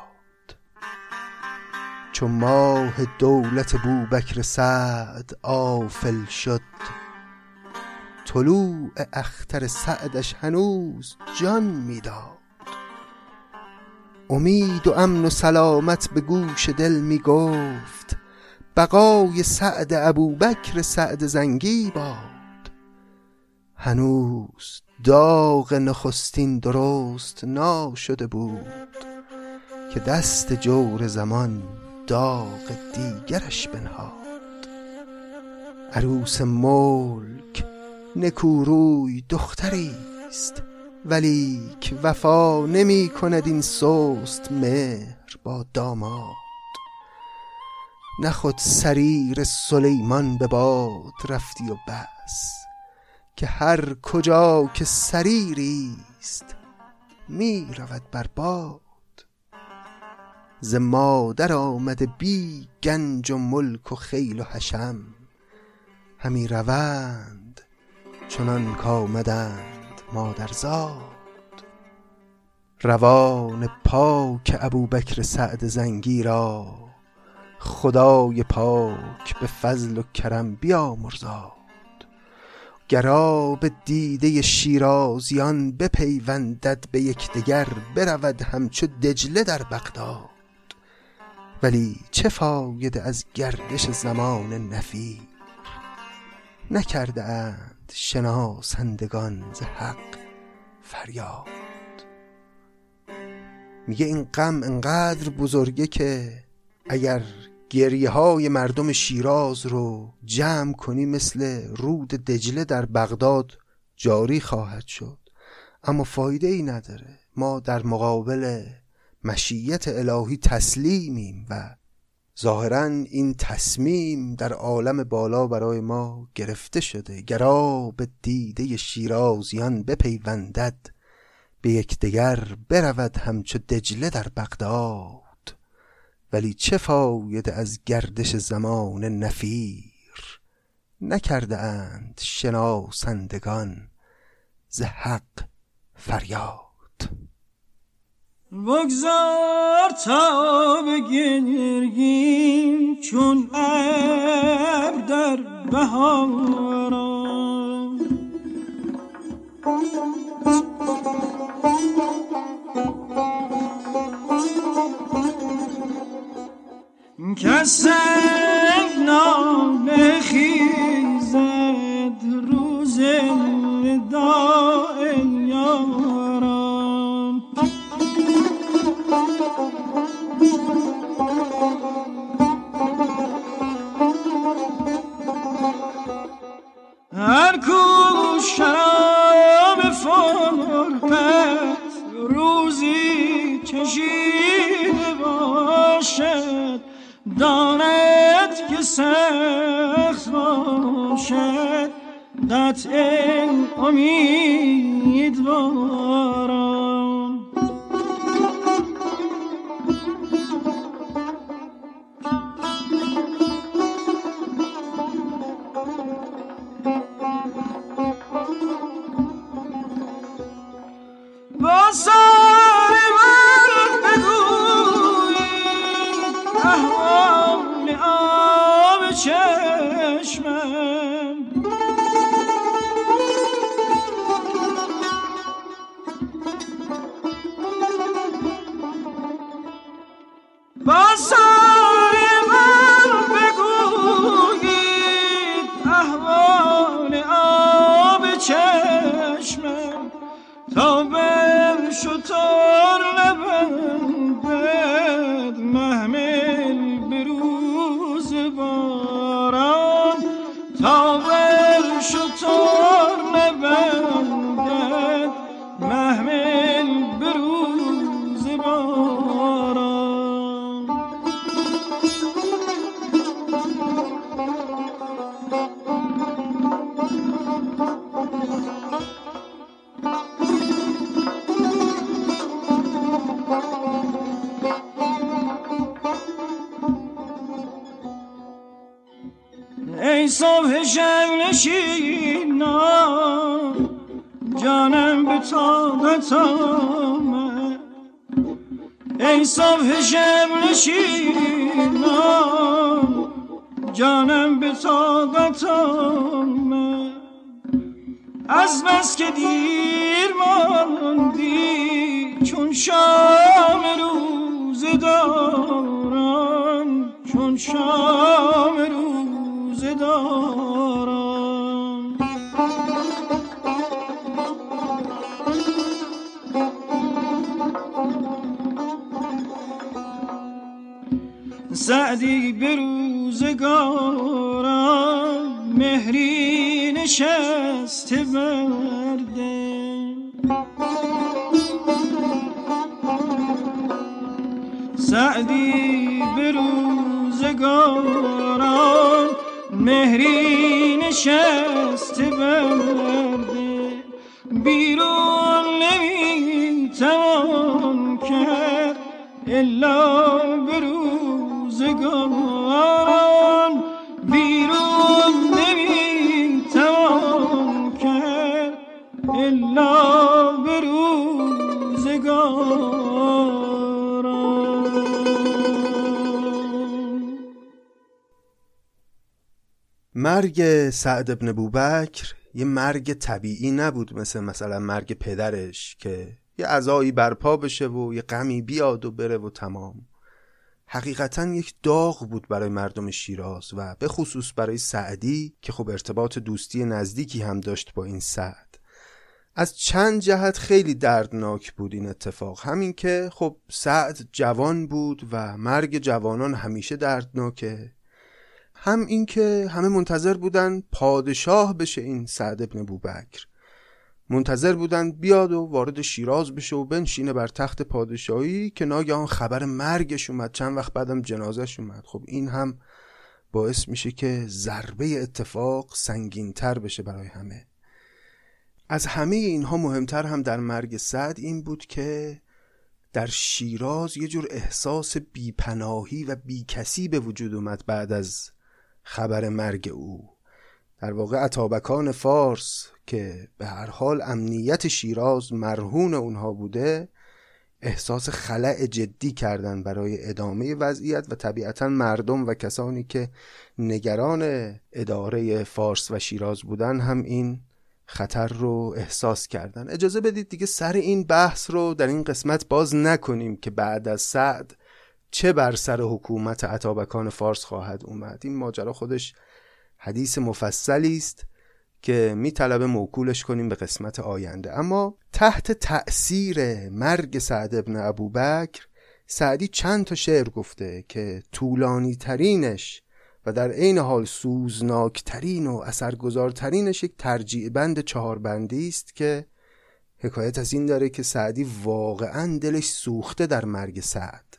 چو ماه دولت بوبکر سعد آفل شد طلوع اختر سعدش هنوز جان می‌داد. امید و امن و سلامت به گوش دل می‌گفت بقای سعد ابوبکر سعد زنگی باد. هنوز داغ نخستین درست ناشده بود که دست جور زمان داغ دیگرش بنهاد. عروس ملک نکوروی دختری است ولیک وفا نمی کند این سست مهر با داماد. نه خود سریر سلیمان به باد رفتی و بس. که هر کجا که سریری است می رود بر باد. ز مادر آمده بی گنج و ملک و خیل و حشم همی روند چنان کآمدند مادرزاد. روان پاک ابوبکر سعد زنگی را خدای پاک به فضل و کرم بیامرزاد. گرا به دیده شیرازیان بپیوندد به یکدیگر برود همچو دجله در بغداد. ولی چه فایده از گردش زمان نفیر؟ نکرده اند شناسندگان ز حق فریاد. میگه این غم انقدر بزرگه که اگر گریه های مردم شیراز رو جمع کنی مثل رود دجله در بغداد جاری خواهد شد. اما فایده ای نداره. ما در مقابل مشیت الهی تسلیمیم و ظاهرا این تصمیم در عالم بالا برای ما گرفته شده. گرا به دیده شیرازیان بپیوندد به یکدیگر برود همچو دجله در بغداد. ولی چه فایده از گردش زمان نفیر؟ نکرده اند شناسندگان ز حق فریاد. بگذار تا بگرگیم چون ابر در بهاران کسک نام خیزد روز وداع یاران. هر کو شراب فرپس روزی چشیده باشد داند که سخت باشد. قطع امیدوارم. با چشمم. با سر من بگویید احوال آب چشمم. تا بر شطور نبندد بر شطور ای صبح شب نشینم جانم به طاقت آمد ای صبح شب نشینم جانم به طاقت آمد از بس که دیر ماندی چون شام روز دارم چون شام روز دارم. سعدی به روزگارم مهری نشسته برده سعدی به روزگاران مهری نشسته برده بیرون نمی‌توان کرد الا به روزگاران. بیرون نمی‌توان کرد الا به روزگاران. مرگ سعد ابن بوبکر یه مرگ طبیعی نبود مثل مثلا مرگ پدرش که یه عزایی برپا بشه و یه غمی بیاد و بره و تمام. حقیقتا یک داغ بود برای مردم شیراز و به خصوص برای سعدی که خب ارتباط دوستی نزدیکی هم داشت با این سعد. از چند جهت خیلی دردناک بود این اتفاق. همین که خب سعد جوان بود و مرگ جوانان همیشه دردناکه. هم اینکه همه منتظر بودن پادشاه بشه این سعد ابن بوبکر منتظر بودن بیاد و وارد شیراز بشه و بنشینه بر تخت پادشاهی که ناگهان خبر مرگش اومد. چند وقت بعدم جنازش اومد. خب این هم باعث میشه که ضربه اتفاق سنگینتر بشه برای همه. از همه اینها مهمتر هم در مرگ سعد این بود که در شیراز یه جور احساس بیپناهی و بیکسی به وجود اومد بعد از خبر مرگ او. در واقع اتابکان فارس که به هر حال امنیت شیراز مرهون اونها بوده احساس خلع جدی کردن برای ادامه وضعیت و طبیعتا مردم و کسانی که نگران اداره فارس و شیراز بودن هم این خطر رو احساس کردن. اجازه بدید دیگه سر این بحث رو در این قسمت باز نکنیم که بعد از سعد چه بر سر حکومت عطابکان فارس خواهد اومد؟ این ماجرا خودش حدیث مفصلی است که میطلبه موکولش کنیم به قسمت آینده. اما تحت تأثیر مرگ سعد ابن ابوبکر سعدی چند تا شعر گفته که طولانی ترینش و در عین حال سوزناکترین و اثرگذارترینش یک ترجیع بند چهار بندی است که حکایت از این داره که سعدی واقعا دلش سوخته در مرگ سعد.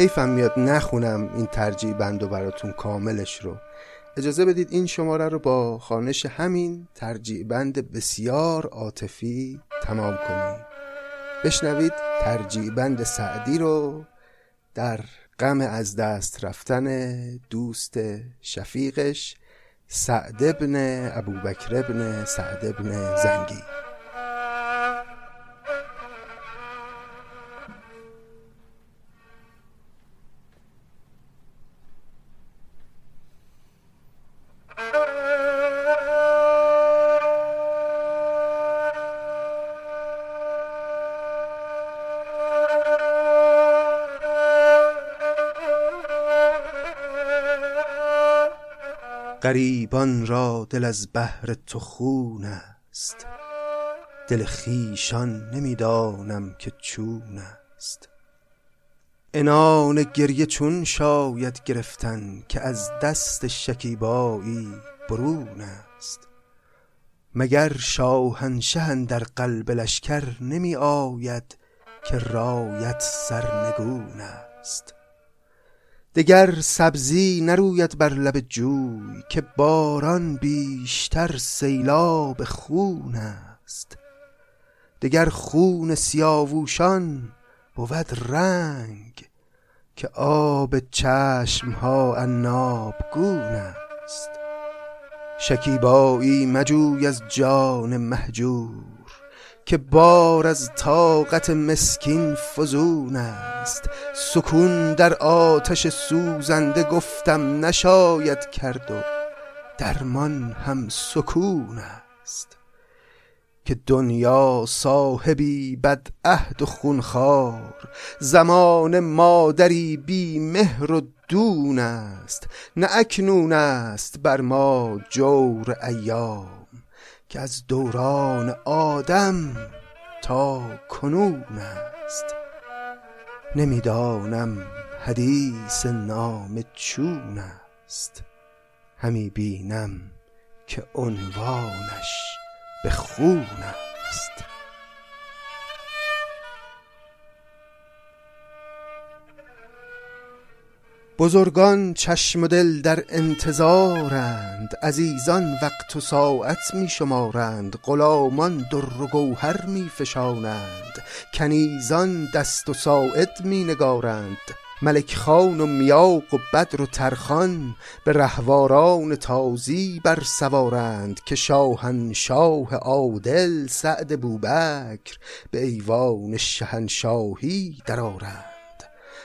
حیفم میاد نخونم این ترجیع بند و براتون کاملش رو. اجازه بدید این شماره رو با خانش همین ترجیع بند بسیار عاطفی تمام کنیم. بشنوید ترجیع بند سعدی رو در غم از دست رفتن دوست شفیقش سعد ابن ابوبکر ابن سعد ابن زنگی. غریبان را دل از بهر تو خون است. دل خویشان نمی‌دانم که چون است. عنان گریه چون شاید گرفتن که از دست شکیبایی برون است. مگر شاهنشه در قلب لشکر نمی آید که رایت سرنگون است؟ دگر سبزی نروید بر لب جوی که باران بیشتر سیلاب خون است. دگر خون سیاووشان بود رنگ که آب چشم ها عنابگون است. شکیبایی مجوی از جان مهجور که بار از طاقت مسکین فزون است. سکون در آتش سوزنده گفتم نشاید کرد و درمان هم سکون است. که دنیا صاحبی بد عهد و خونخوار زمان مادری بی مهر و دون است. نه اکنون است بر ما جور ایام که از دوران آدم تا کنون است. نمی‌دانم حدیث نام چون است. همی بینم که عنوانش به خون است. بزرگان چشم دل در انتظارند. عزیزان وقت و ساعت می شمارند غلامان در و گوهر می فشانند کنیزان دست و ساعد می نگارند ملک خان و میاق و بدر و ترخان به رهواران تازی بر سوارند که شاهنشاه عادل سعد بوبکر به ایوان شهنشاهی درآرند.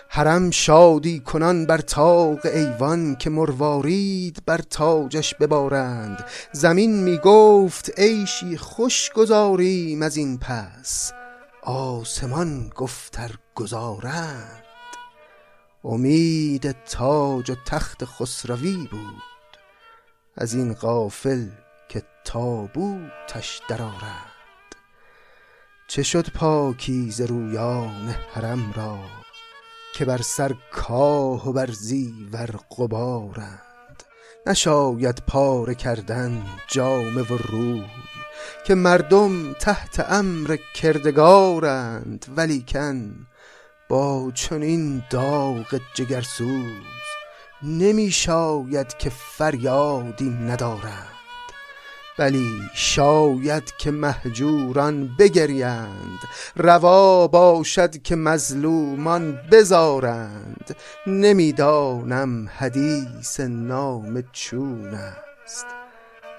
حرم شادی کنان بر طاق ایوان که مروارید بر تاجش ببارند. زمین می گفت عیشی خوش گذاریم از این پس. آسمان گفتر گذارند. امید تاج و تخت خسروی بود. از این غافل که تابوتش درآرند چه شد پاکیزه رویان حرم را؟ که بر سر کاه و بر زیور غبارند. نشاید پاره کردن جامه و روی که مردم تحت امر کردگارند. ولیکن با چنین داغ جگرسوز نمی شاید که فریادی ندارند. بلی شاید که مهجوران بگریند. روا باشد که مظلومان بزارند. نمی‌دانم حدیث نام چون است.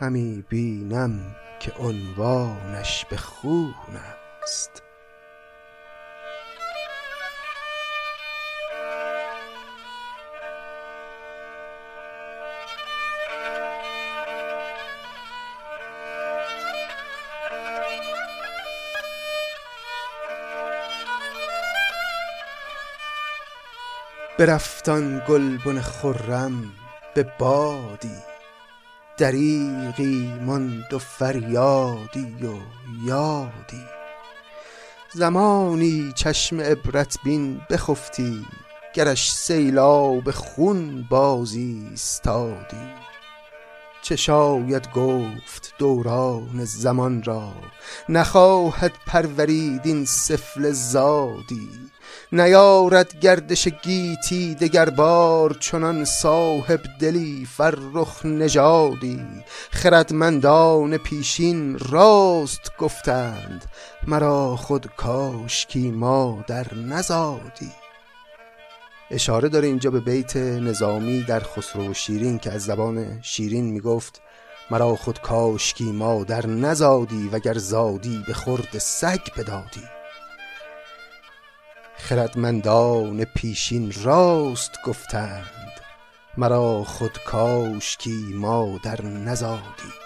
همی بینم که عنوانش به خون است. برفتان گلبن خرم به بادی. دریغی ماند و فریادی و یادی. زمانی چشم عبرت بین بخفتی گرش سیلاب خون بازی استادی. چه شاید گفت دوران زمان را؟ نخواهد پرورید این سفل زادی. نیارد گردش گیتی دگر بار چنان صاحب دلی فرخ نژادی. خردمندان پیشین راست گفتند مرا خود کاشکی ما در نزادی. اشاره داره اینجا به بیت نظامی در خسرو و شیرین که از زبان شیرین می‌گفت مرا خود کاشکی مادر نزادی وگر زادی به خورد سگ بدادی. خردمندان پیشین راست گفتند مرا خود کاشکی مادر نزادی.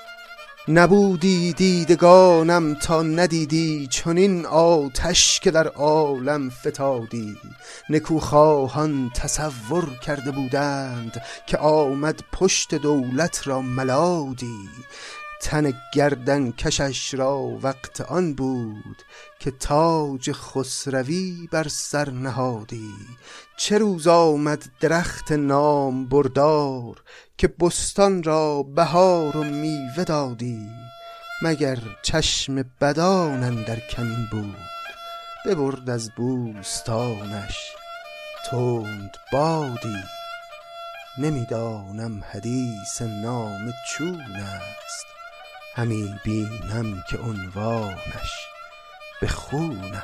نبودی دیدگانم تا ندیدی چنین آتش که در عالم فتادی. نکوخواهان تصور کرده بودند که آمد پشت دولت را ملادی. تن گردن کشش را وقت آن بود که تاج خسروی بر سر نهادی. چه روز آمد درخت نام بردار که بستان را بهار و میوه دادی مگر چشم بدان در کمین بود. ببرد از بوستانش تند بادی. نمی‌دانم حدیث نام چون است. همی بینم که عنوانش به خون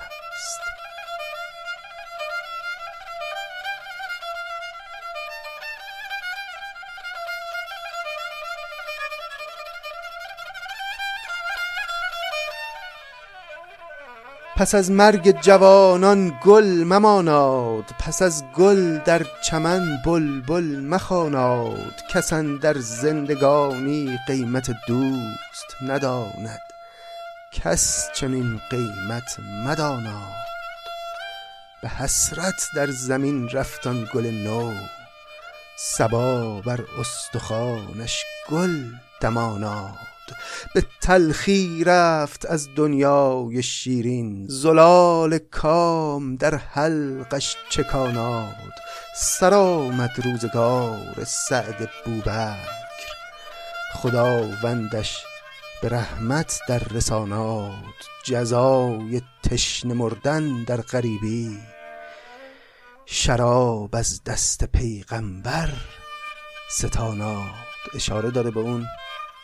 پس از مرگ جوانان گل مماناد پس از گل در چمن بلبل مخواناد کس در زندگانی قیمت دوست نداند کس چنین قیمت مداناد. به حسرت در زمین رفتان گل نو صبا بر استخوانش گل دماناد. به تلخی رفت از دنیای شیرین. زلال کام در حلقش چکاناد. سر آمد روزگار سعد بوبکر. خداوندش به رحمت در رساناد. جزای تشنه مردن در غریبی. شراب از دست پیغمبر ستاناد. اشاره داره به اون؟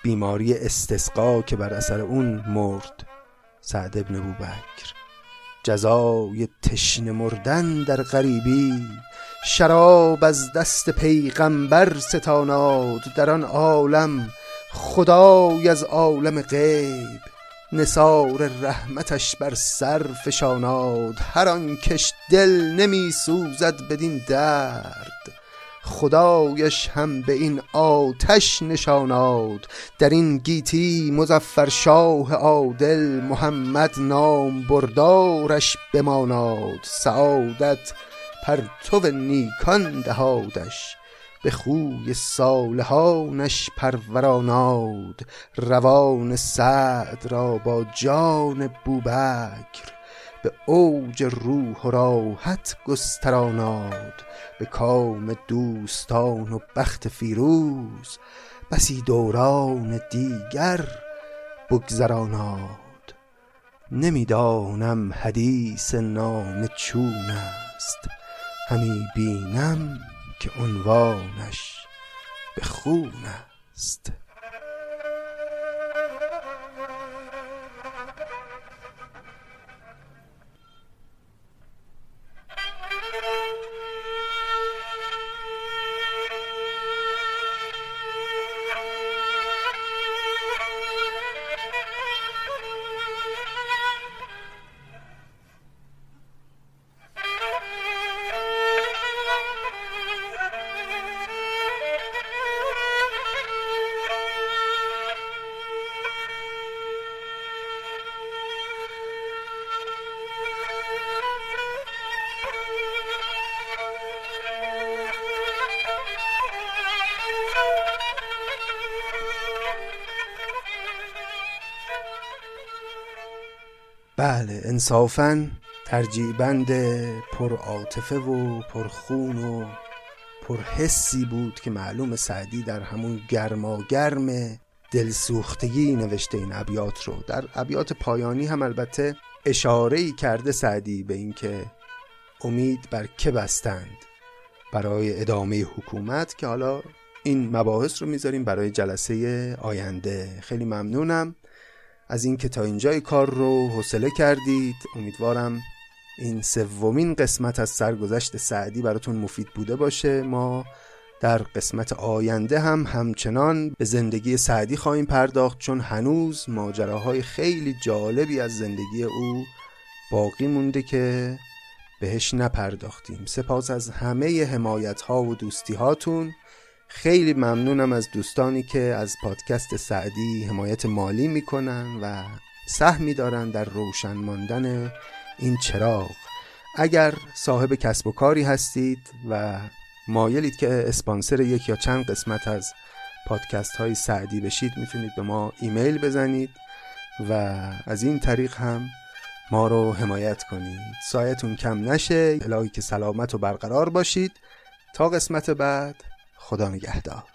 بیماری استسقا که بر اثر اون مرد سعد ابن بوبکر جزای تشنه مردن در غریبی شراب از دست پیغمبر ستاناد در آن عالم. خدای از عالم غیب نثار رحمتش بر سر فشاناد. هر آن کش دل نمی سوزد بدین درد. خدایش هم به این آتش نشاناد. در این گیتی مزفر شاه عادل محمد نام بردارش بماناد. سعادت پرتو نیکان دهادش به خوی صالحانش پروراناد. روان سعد را با جان بوبکر به اوج روح و راحت گستراناد به کام دوستان و بخت فیروز بسی دوران دیگر بگذراناد. نمی‌دانم حدیث نام چون است همی بینم که عنوانش به خون است. بله انصافا ترجیبند پر عاطفه و پر خون و پرحسی بود که معلوم سعدی در همون گرماگرم دلسوختگی نوشته این ابیات رو. در ابیات پایانی هم البته اشاره ای کرده سعدی به اینکه امید بر که بستند؟ برای ادامه حکومت که حالا این مباحث رو می‌ذاریم برای جلسه آینده. خیلی ممنونم. از اینکه تا اینجای کار رو حوصله کردید امیدوارم این سومین قسمت از سرگذشت سعدی براتون مفید بوده باشه. ما در قسمت آینده هم همچنان به زندگی سعدی خواهیم پرداخت چون هنوز ماجراهای خیلی جالبی از زندگی او باقی مونده که بهش نپرداختیم. سپاس از همه حمایت ها و دوستی هاتون خیلی ممنونم از دوستانی که از پادکست سعدی حمایت مالی می‌کنن و سهمی دارن در روشن ماندن این چراغ. اگر صاحب کسب و کاری هستید و مایلید که اسپانسر یک یا چند قسمت از پادکست های سعدی بشید می‌تونید به ما ایمیل بزنید و از این طریق هم ما رو حمایت کنید. سایتون کم نشه الهی که سلامت و برقرار باشید. تا قسمت بعد. خدا نگهدار.